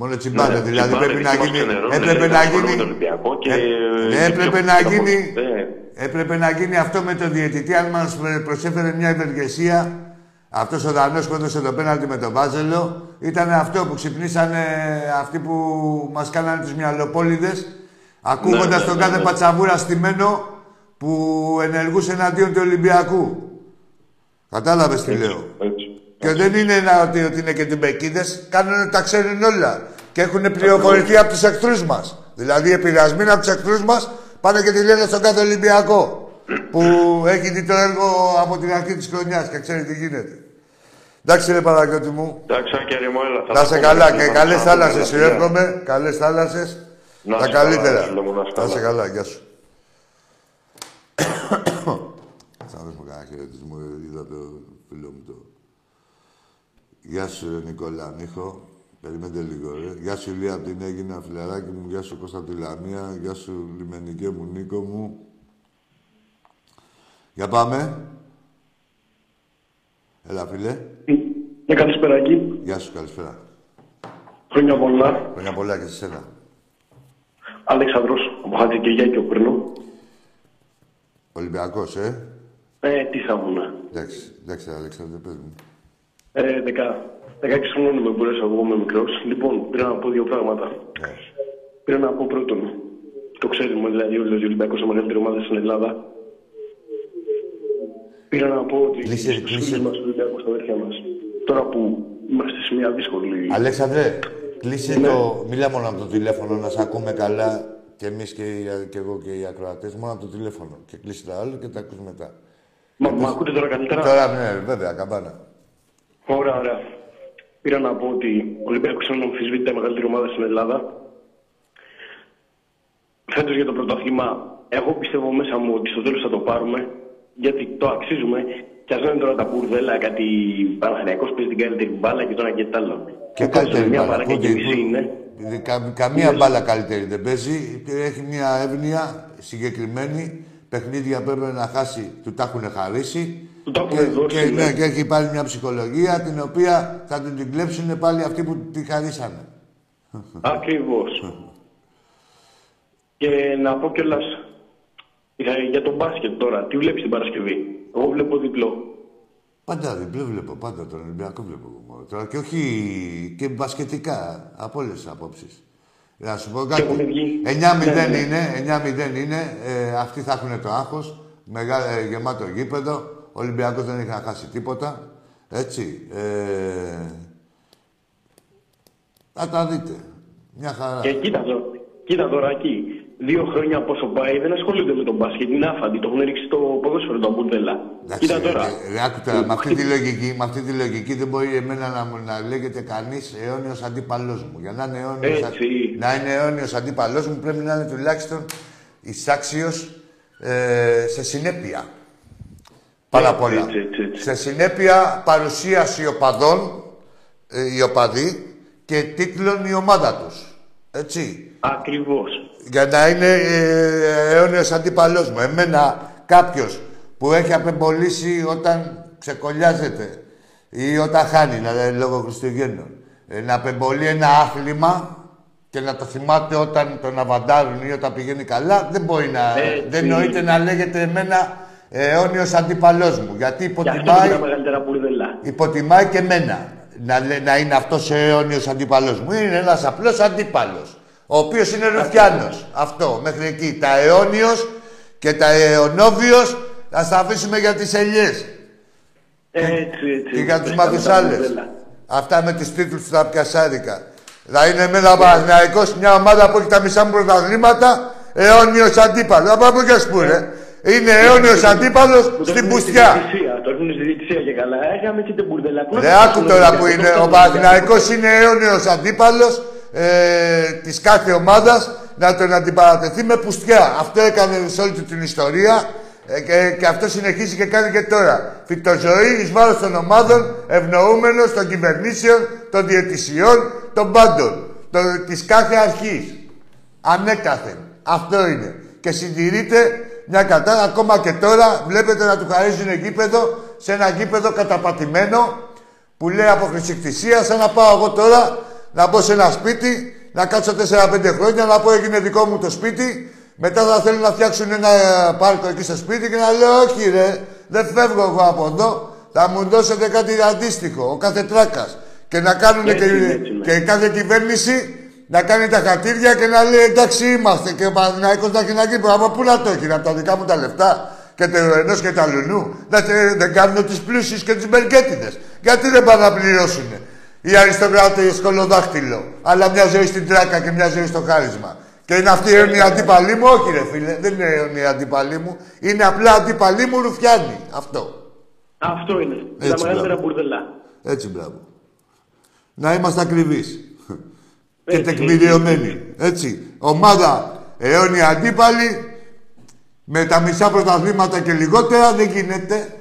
Μόνο τσιμπάνε, Ναι, δηλαδή τσιμπάνε, πρέπει να δικοί μας γίνει... ξενερώνουν, Έπρεπε λέει, να ασχολούνται με γίνει... τον Ολυμπιακό και, Ε, ε, ναι, και έπρεπε πιο- να πιο- γίνει... Ναι. Έπρεπε να γίνει αυτό με τον διαιτητή, αν μας πρε- προσέφερε μια ευεργεσία. Αυτός ο Δανός που έδωσε το πέναλτι με τον Βάζελο, ήταν αυτό που ξυπνήσανε αυτοί που μας κάνανε τους μυαλοπόλιδες, ακούγοντας ναι, τον ναι, κάθε ναι. πατσαβούρα στημένο που ενεργούσε εναντίον του Ολυμπιακού. Κατάλαβες τι λέω. Έτσι. Και δεν είναι ένα ότι, ότι είναι και τυμπεκίδες, κάνουν τα ξέρουν όλα. Και έχουν πληροφορηθεί από τους εχθρούς μας. Δηλαδή, επηρεασμένοι από τους εχθρούς μας, πάνε και τη λένε στον κάθε Ολυμπιακό. που έχει δει το έργο από την αρχή της χρονιάς και ξέρει τι γίνεται. Εντάξει, ρε Παναγιώτη μου. Εντάξει, Άκη, μου, έλα. θα Να τα σε πούμε, καλά λοιπόν, και θα καλές τα θάλασσες. πούμε, Σου φιλιά. εύχομαι. Καλές θάλασσες. Να Τα είσαι καλά, καλύτερα. φίλε μου, να είσαι Να σε καλά. καλά. Γεια σου. Θα δώσουμε κανένα χαιρετισμό. Είδα το φίλο μου το. Γεια σου, ρε Νικόλα Νίχο. Περιμένετε λίγο, ρε. Γεια σου, Ηλία, από την Έγινα, φιλαράκι μου. Γεια σου, Κώστα από τη Λαμία. Γεια σου, Λιμενικέ μου, Νίκο μου. Για πάμε. Έλα, φίλε. Ναι, καλησπέρα εκεί. Γεια σου, καλησπέρα. Χρόνια πολλά. Χρόνια πολλά και σε σένα. Αλέξανδρος από Χατζη Κυριάκιο παίρνω. Ολυμπιακός, ε. Ε, τι θα ήμουν. Εντάξει, εντάξει, Αλέξανδρε, πες μου. Ε, δεκα, 16 χρονών είμαι, μπορέσα εγώ είμαι μικρός. Λοιπόν, πήρα να πω δύο πράγματα. Ναι. Πήρα να πω πρώτον, το ξέρουμε δηλαδή όλοι ότι ο Ολυμπιακός είναι η μεγαλύτερη ομάδας στην Ελλάδα. Πήρα να πω ότι Κλείσε, στους κλείσε. φίλους μας, ο Ολυμπιακός, τα αδέρφια μας, τώρα που είμαστε σε μια δύσκολη... Αλέξανδρε, κλείσε το. Μίλα μόνο από το τηλέφωνο να σε ακούμε καλά και εμείς και, οι- και εγώ και οι ακροατές. Μόνο από το τηλέφωνο. Και κλείσει τα άλλο και τα ακούς μετά. Μα, μα ακούτε τώρα καλύτερα; Τώρα ναι, βέβαια, καμπάνα. Ωραία, ωραία. Πήρα να πω ότι ο Ολυμπιακός είναι αμφισβήτητα η μεγαλύτερη ομάδα στην Ελλάδα. Φέτος για το πρωτάθλημα, εγώ πιστεύω μέσα μου ότι στο τέλος θα το πάρουμε, γιατί το αξίζουμε. Και ας λένε τώρα τα μπουρδέλα, κάτι Παναθηναϊκός παίζει την καλύτερη μπάλα και τώρα και τ' άλλο. Και Που παίζουν καλύτερη μια μπάλα. παρά και Πού- μισή είναι. πού- κα- καμία μπάλα καλύτερη δεν παίζει. Και Έχει μια εύνοια συγκεκριμένη. Παιχνίδια πρέπει να χάσει, του τα έχουν χαρίσει. Του τα έχουν και, δώσει, και, ναι. ναι, και έχει πάλι μια ψυχολογία την οποία θα του την κλέψουν πάλι αυτοί που τη χαρίσανε. Ακριβώς. και να πω κιόλας για, για τον μπάσκετ τώρα. Τι βλέπεις την Παρασκευή; Εγώ βλέπω διπλό. Πάντα διπλό βλέπω, πάντα τον Ολυμπιακό βλέπω εγώ μόνο. Τώρα και όχι και μπασκετικά, από όλες τις απόψεις. Να σου πω κάτι. έχουν βγει. 9-0 Ναι, ναι. είναι, 9-0 είναι. Ε, αυτοί θα έχουν το άγχος. Μεγάλο, ε, γεμάτο γήπεδο. Ο Ολυμπιακός δεν έχει να χάσει τίποτα. Έτσι. Ε, θα τα δείτε. Μια χαρά. Και κοίτα τώρα, κοίτα τώρα εκεί. Δύο χρόνια πόσο πάει δεν ασχολούνται με τον μπάσκετ. Είναι άφαντοι. Το έχουν ρίξει στο ποδόσφαιρο το μπουρδέλα. Εντάξει, Κοίτα τώρα. ε, ε, άκου τώρα, με αυτή, τη λογική, με αυτή τη λογική δεν μπορεί εμένα να, μου- να λέγεται κανείς αιώνιος αντίπαλός μου. Για να είναι αιώνιος Έτσι. να είναι αιώνιος αντίπαλός μου πρέπει να είναι τουλάχιστον εισάξιος ε, σε συνέπεια. Πάρα Έτσι, πολλά. έτσι, έτσι, έτσι. Σε συνέπεια παρουσίαση οπαδών, ε, οι οπαδοί και τίτλων η ομάδα τους. Έτσι. Ακριβώς. Για να είναι ε, αιώνιος αντίπαλός μου. Εμένα κάποιος που έχει απεμπολίσει όταν ξεκολλιάζεται ή όταν χάνει, δηλαδή λόγω Χριστουγέννων, ε, να απεμπολεί ένα άθλημα και να το θυμάται όταν τον αβαντάρουν ή όταν πηγαίνει καλά, δεν μπορεί να... Έτσι. δεν νοείται να λέγεται εμένα αιώνιος αντίπαλός μου. Γιατί Γι' αυτό είναι υποτιμάει, τα μεγαλύτερα μπουρδέλα. υποτιμάει και εμένα να, λέ- να είναι αυτός αιώνιος αντίπαλός μου. Είναι ένας απλός αντίπαλος, ο οποίος είναι Ρουφιάνος. Αυτό, μέχρι εκεί. Τα αιώνιος και τα αιωνόβιος θα στα αφήσουμε για τις ελιές Έτσι, έτσι. και για τους Αυτά με τα μαθησάλες. μπουρδέλα. Αυτά με τις τίτλους του τα πιασάρικα. Θα είναι εμένα ο Παναθηναϊκός μια ομάδα που έχει τα μισά μου πρωταθλήματα αιώνιος αντίπαλος. Από πού και ας πούνε. Είναι αιώνιος αντίπαλος Που το στην έχουν στη πουστιά. διαιτησία, Το έχουν στη διαιτησία και καλά. Έχαμε και την μπουρδέλα. Πού να Ρε το άκου φτάσουν τώρα όλοι που αυτοί, είναι. αυτό Ο είναι Παναθηναϊκός είναι αιώνιος αντίπαλος ε, της κάθε ομάδας να τον αντιπαρατεθεί με πουστιά. Αυτό έκανε σε όλη του την ιστορία ε, και, και αυτό συνεχίζει και κάνει και τώρα. Φυτοζωή εις βάρος των ομάδων, ευνοούμενος των κυβερνήσεων, των διαιτησιών, των πάντων. Το, της κάθε αρχής. Ανέκαθεν. Αυτό είναι. Και συντηρείται μια κατά, ακόμα και τώρα βλέπετε να του χαρίζουν γήπεδο σε ένα γήπεδο καταπατημένο που λέει από χρησικτησία, σαν να πάω εγώ τώρα να μπω σε ένα σπίτι, να κάτσω 4-5 χρόνια, να πω έγινε δικό μου το σπίτι, μετά θα θέλουν να φτιάξουν ένα ε, πάρκο εκεί στο σπίτι και να λέω όχι ρε, δεν φεύγω εγώ από εδώ, θα μου δώσετε κάτι αντίστοιχο, ο κάθε τράκας. Και να κάνουν Έτσι και, είναι, έτσι είναι. και κάθε κυβέρνηση να κάνει τα χατήρια και να λέει εντάξει είμαστε και ο Παναθηναϊκός να έχει ένα γήπεδο. Από πού να το έχει, από τα δικά μου τα λεφτά και το ενός και τα λουνού. Δεν, δεν κάνουν του πλούσιου και του μπερκέτιδες. Γιατί δεν πάνε να πληρώσουν οι αριστοκράτες σκολοδάχτυλο. Αλλά μια ζωή στην τράκα και μια ζωή στο χάρισμα. Και είναι αυτή η αντίπαλή μου, όχι ρε φίλε, δεν είναι η αντίπαλή μου. Είναι απλά αντίπαλή μου ρουφιάνη. Αυτό. Αυτό είναι. Τα Έτσι, μεγαλύτερα μπράβο. μπουρδελά. Έτσι, μπράβο. Να είμαστε ακριβείς. Και Έτσι, τεκμηριωμένοι. Έτσι. Ομάδα αιώνια αντίπαλη με τα μισά πρωταθλήματα και λιγότερα δεν γίνεται.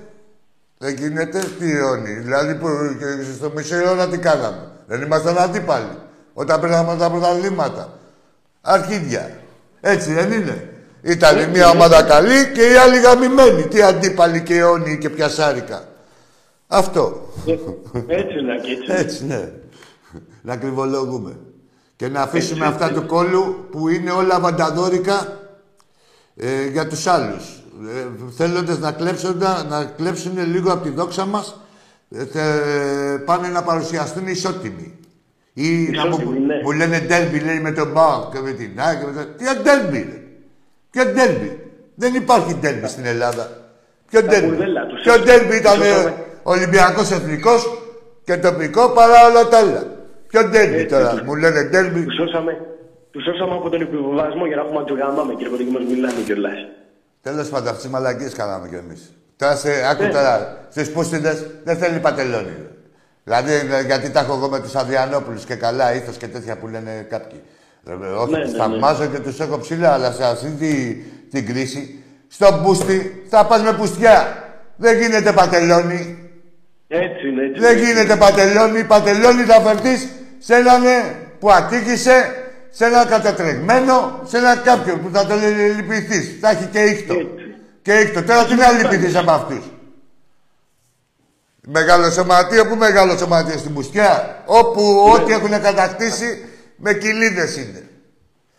Δεν γίνεται. Τι αιώνιοι. Δηλαδή που, και στο μισό αιώνα τι κάναμε. Δεν ήμασταν αντίπαλοι. Όταν πήραμε τα πρωταθλήματα. Αρχίδια. Έτσι δεν είναι. Ήταν η μία ομάδα καλή και η άλλη γαμημένη. Τι αντίπαλοι και αιώνιοι και πιασάρικα. Αυτό. Έτσι είναι, και έτσι. Έτσι, ναι. Να κρυβολογούμε. Και να αφήσουμε Έτσι, αυτά έτσι. του κόλλου που είναι όλα βανταδόρικα ε, για τους άλλους. ε, θέλοντας να κλέψουν, να κλέψουν λίγο από τη δόξα μας, ε, θε- πάνε να παρουσιαστούν ισότιμοι. Ή να μου, Ισότιμοι, ναι. μου λένε ντέρμπι, λέει με τον Μπάουκ και με την ΑΕΚ. και με το- Τι ντέρμπι, ρε. Ποιο ντέρμπι. Δεν υπάρχει ντέρμπι στην Ελλάδα. Ποιο ντέρμπι. μπουρδέλα, τους Ποιο έσω- ντέρμπι ήταν τους έσωμε. Ολυμπιακός Εθνικός και τοπικό παρά όλα τα άλλα. Ποιο ντέρμπι τώρα. Μου λένε ντέρμπι. Τους σώσαμε, τους σώσαμε από τον επιβιβασμό για να έχουμε να του γαμάμε, κύριε Κοντή, και μας μιλάνε κιόλας. Τέλος πάντων, αυτέ τι μαλακίες κάναμε κι εμείς. Τώρα σε, άκου Ναι. τώρα, στου πούστιδε δεν θέλει πατελόνι. ρε. Δηλαδή, ε, γιατί τα έχω εγώ με τους Αδριανόπουλους και καλά ήθος και τέτοια που λένε κάποιοι. Ε, ε, Όχι, Ναι, τους ναι, θαυμάζω και τους έχω ψηλά, αλλά σε αυτή τη, την κρίση, στον πούστη θα πας με πουστιά. Δεν γίνεται πατελόνι. Έτσι είναι, έτσι Δεν είναι. γίνεται πατελόνι. Πατελόνι θα φερθείς σε έναν ε, που ατύχησε, σε ένα κατατρεγμένο, σε ένα κάποιον που θα το λυπηθείς. Θα έχει και ήχτο. Και ήχτο. Τώρα τι να λυπηθείς από αυτούς; Μεγάλο σωματείο, πού μεγάλο σωματείο στην Πουστιά; Όπου ό,τι έχουν κατακτήσει με κοιλίδε είναι.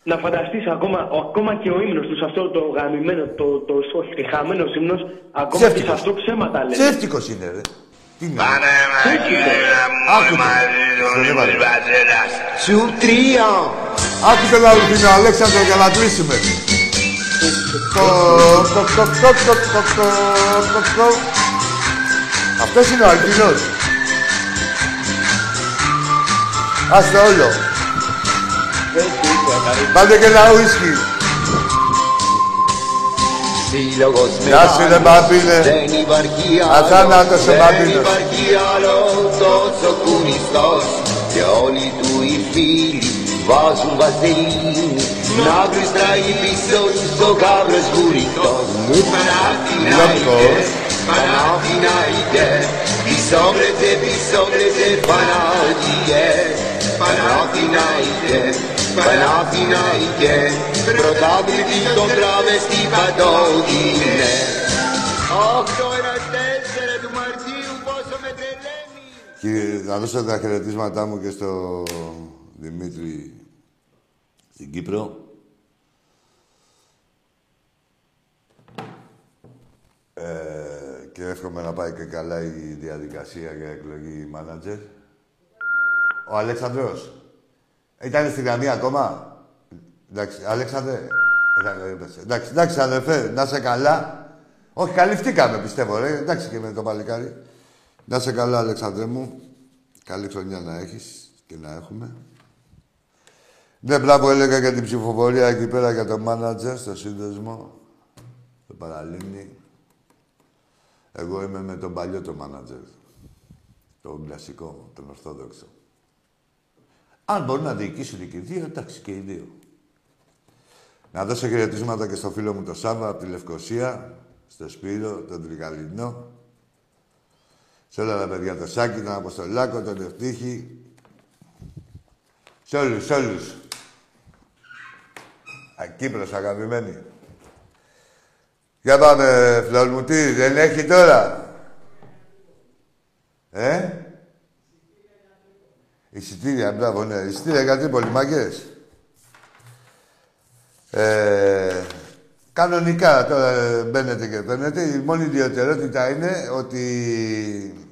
Να φανταστείς ακόμα, ο- ακόμα και ο ύμνος τους, αυτό το γαμημένο, το, το, όχι, χαμένος ύμνος, ακόμα και σε Ψεύτικος. αυτό ψέματα λένε. Ψεύτικος είναι, ρε. Τι είναι. Σου τρία. Άκουτε να ρουπίνω, Αλέξανδρο, για να κλείσουμε. Αυτός είναι ο Αλκινός. Άστε όλο. Πάντε και ένα ουίσκι σύλλογος μεγάλος Δεν σε άλλο, δεν υπάρχει άλλο. Τόσος κουνιστός Και όλοι του οι φίλοι βάζουν βαζελίνη. Να γλιστράει πίσω τους ο κάβρος γουριτός. Πισόβρετε, πισόβρετε, Παναθηναϊκές Παναθηναϊκές Παναθηναϊκέ Παναθηναϊκέ, Παναθηναϊκέ Πρωτάβλητη των τραβεστή παντό είναι Αυτό ένα τέσσερα του Μαρτίου πόσο με τρελαίνει Και να δώσω τα χαιρετίσματά μου και στο Δημήτρη στην Κύπρο. Ε, και εύχομαι να πάει και καλά η διαδικασία για εκλογή μάνατζερ. Ο Αλέξανδρος. Ήταν στη γραμμή ακόμα. Εντάξει, Αλέξανδρε. Ε, έπεσε. Εντάξει, εντάξει, αδερφέ, να είσαι καλά. Όχι, καλυφθήκαμε, πιστεύω, ρε. Εντάξει και με το παλικάρι. Να είσαι καλά, Αλεξάνδρε μου. Καλή χρονιά να έχεις και να έχουμε. Ναι, μπράβο, έλεγα για την ψηφοφορία εκεί πέρα για το μάνατζερ στο σύνδεσμο. Το παραλίμνη. Εγώ είμαι με τον παλιό το μάνατζερ. Το κλασικό, τον ορθόδοξο. Αν μπορούν να διοικήσουν και οι δύο, εντάξει και οι δύο. Να δώσω χαιρετίσματα και στο φίλο μου το Σάβα από τη Λευκοσία, στο Σπύρο, τον Τρικαλινό. Σε όλα τα παιδιά, το Σάκη, τον Αποστολάκο, τον Ευτύχη. Σε όλους, σε όλους. Α, Κύπρος, αγαπημένη. Για πάμε, φλόρ μου, τι, δεν έχει τώρα. Ε; Εισιτήρια, μπράβο, ναι. Εισιτήρια γιατί πολυμαγκές. Ε, κανονικά τώρα ε, μπαίνετε και παίρνετε. Η μόνη ιδιαιτερότητα είναι ότι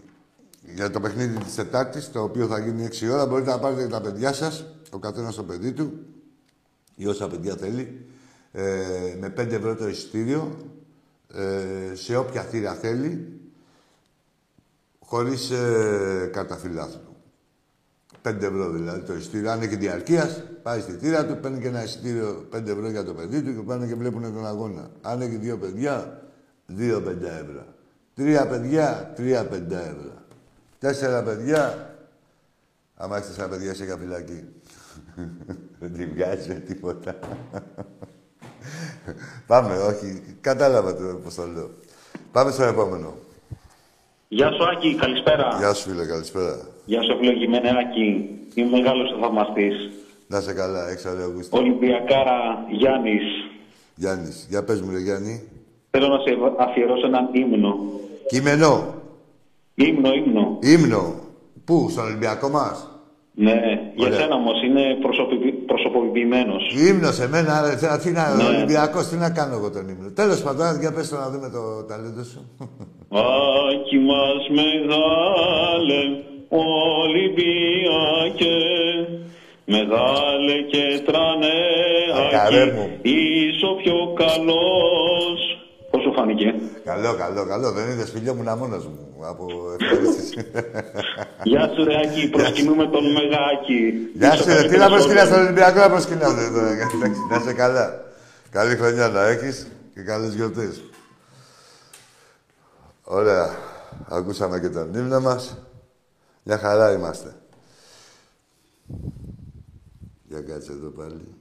για το παιχνίδι της Τετάρτης, το οποίο θα γίνει 6 ώρα, μπορείτε να πάρετε και τα παιδιά σας, ο καθένας το παιδί του, ή όσα παιδιά θέλει, ε, με 5 ευρώ το εισιτήριο, ε, σε όποια θύρα θέλει, χωρίς ε, καταφυλάθλου. 5 ευρώ δηλαδή το εισιτήριο. Αν έχει διαρκείας, πάει στη θύρα του, παίρνει και ένα εισιτήριο 5 ευρώ για το παιδί του και πάνε και βλέπουν τον αγώνα. Αν έχει δύο παιδιά, 2 5 ευρώ. Τρία παιδιά, 3 5 ευρώ. Τέσσερα παιδιά, άμα έχεις τέσσερα παιδιά, είσαι για φυλακή. Δεν τη βγάζει με τίποτα. Πάμε, όχι. Κατάλαβα το πώς το λέω. Πάμε στο επόμενο. Γεια σου Άκη, καλησπέρα. Γεια σου, φίλε, καλησπέρα. Γεια σου ευλογημένε Άκη. Είμαι μεγάλος θαυμαστής. Να σε καλά, έξω ρε Αυγούστο. Ολυμπιακάρα Γιάννης. Γιάννης, για πες μου ρε Γιάννη. Θέλω να σε αφιερώσω έναν ύμνο. Κείμενο. Ύμνο, ύμνο. Ύμνο. Πού, στον Ολυμπιακό μας; Ναι, για Ωραία. σένα όμως είναι προσωπική, προσωποποιημένος. Ύμνος εμένα, ρε, θε- τι να, Ναι. Ολυμπιακός, τι να κάνω εγώ τον ύμνο. Τέλος πάντων, για πες το να δούμε το ταλέντο σου. Άκη μας μεγάλε, Ολυμπιακέ, μεγάλε και τρανέ, Ακαρέ Άκη, μου. είσαι ο πιο καλός. Πώς σου φάνηκε; καλό, καλό, καλό. Δεν είδες φιλιό μου να μόνος μου από ευχαρίστηση. Γεια σου ρε Άκη, προσκυνούμε τον Μεγάκη. Γεια σου, ρε. Τι να προσκυνάς στον Ολυμπιακό, να προσκυνάς ρε, τώρα. Εντάξει, Να είσαι καλά. Καλή χρονιά να έχεις και καλές γιορτές. Ωραία. Ακούσαμε και τον ύμνο μας. Μια χαρά είμαστε. Για κάτσε εδώ πάλι.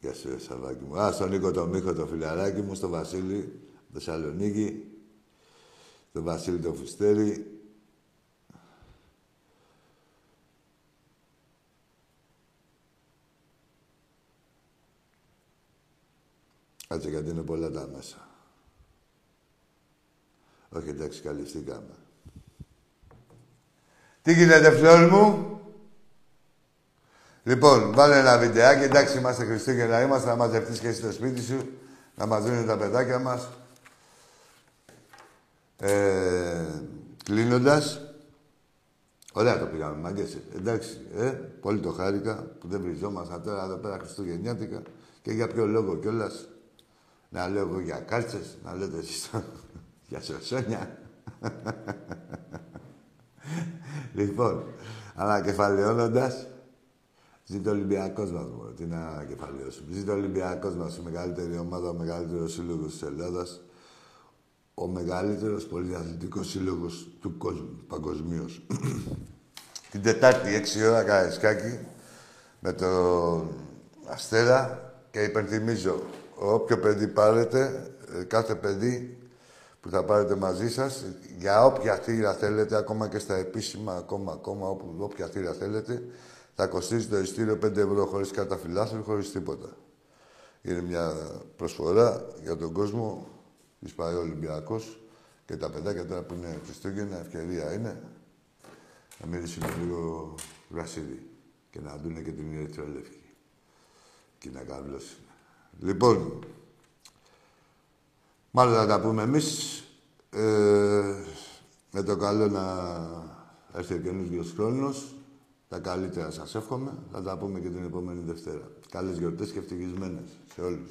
Γεια σου, ρε Σαββάκη μου. Α, στον Νίκο τον Μίχο, το φιλαράκι μου, στο Βασίλη, Θεσσαλονίκη, τον Βασίλη το Φουστέρη. Κάτσε γιατί είναι πολλά τα μέσα. Όχι, εντάξει, καλυφθήκαμε. Τι γίνεται, φλόρ μου; Λοιπόν, βάλε ένα βιντεάκι. Εντάξει, είμαστε Χριστούγεννα, είμαστε να μαζευτείς και εσύ στο σπίτι σου. Να μας δίνουν τα παιδάκια μας. Ε, κλείνοντας, ωραία το πήγαμε, μάγκες. Εντάξει, ε, πολύ το χάρηκα που δεν βριζόμασταν τώρα εδώ πέρα Χριστουγεννιάτικα. Και για ποιο λόγο κιόλας; Να λέω εγώ για κάρτσες, να λέτε εσείς για σωσόνια. λοιπόν, ανακεφαλαιώνοντας, Ζήτω ο Ολυμπιακός μα, μόνο. Τι να ανακεφαλαιώσουμε. Ζήτω ο Ολυμπιακός μα, η μεγαλύτερη ομάδα, ο μεγαλύτερος σύλλογος της Ελλάδας. Ο μεγαλύτερος πολυαθλητικός σύλλογος του κόσμου, παγκοσμίως. Την Τετάρτη, 6 ώρα, Καραϊσκάκη, με το Αστέρα και υπενθυμίζω, όποιο παιδί πάρετε, ε, κάθε παιδί που θα πάρετε μαζί σας, για όποια θύρα θέλετε, ακόμα και στα επίσημα, ακόμα, ακόμα, όπου, όποια θύρα θέλετε, θα κοστίζει το ειστήριο 5 ευρώ χωρίς καταφυλάθρου, χωρίς τίποτα. Είναι μια προσφορά για τον κόσμο της πάει ο Ολυμπιακός και τα παιδάκια τώρα που είναι Χριστούγεννα, ευκαιρία είναι να μυρίσουν λίγο γρασίδι και να δουν και την Ερυθρόλευκη και να καβλώσουν. Λοιπόν, Μάλλον θα τα πούμε εμείς. Ε, με το καλό να έρθει ο χρόνος. Τα καλύτερα σας εύχομαι. Θα τα πούμε και την επόμενη Δευτέρα. Καλές γιορτές και ευτυχισμένες σε όλους.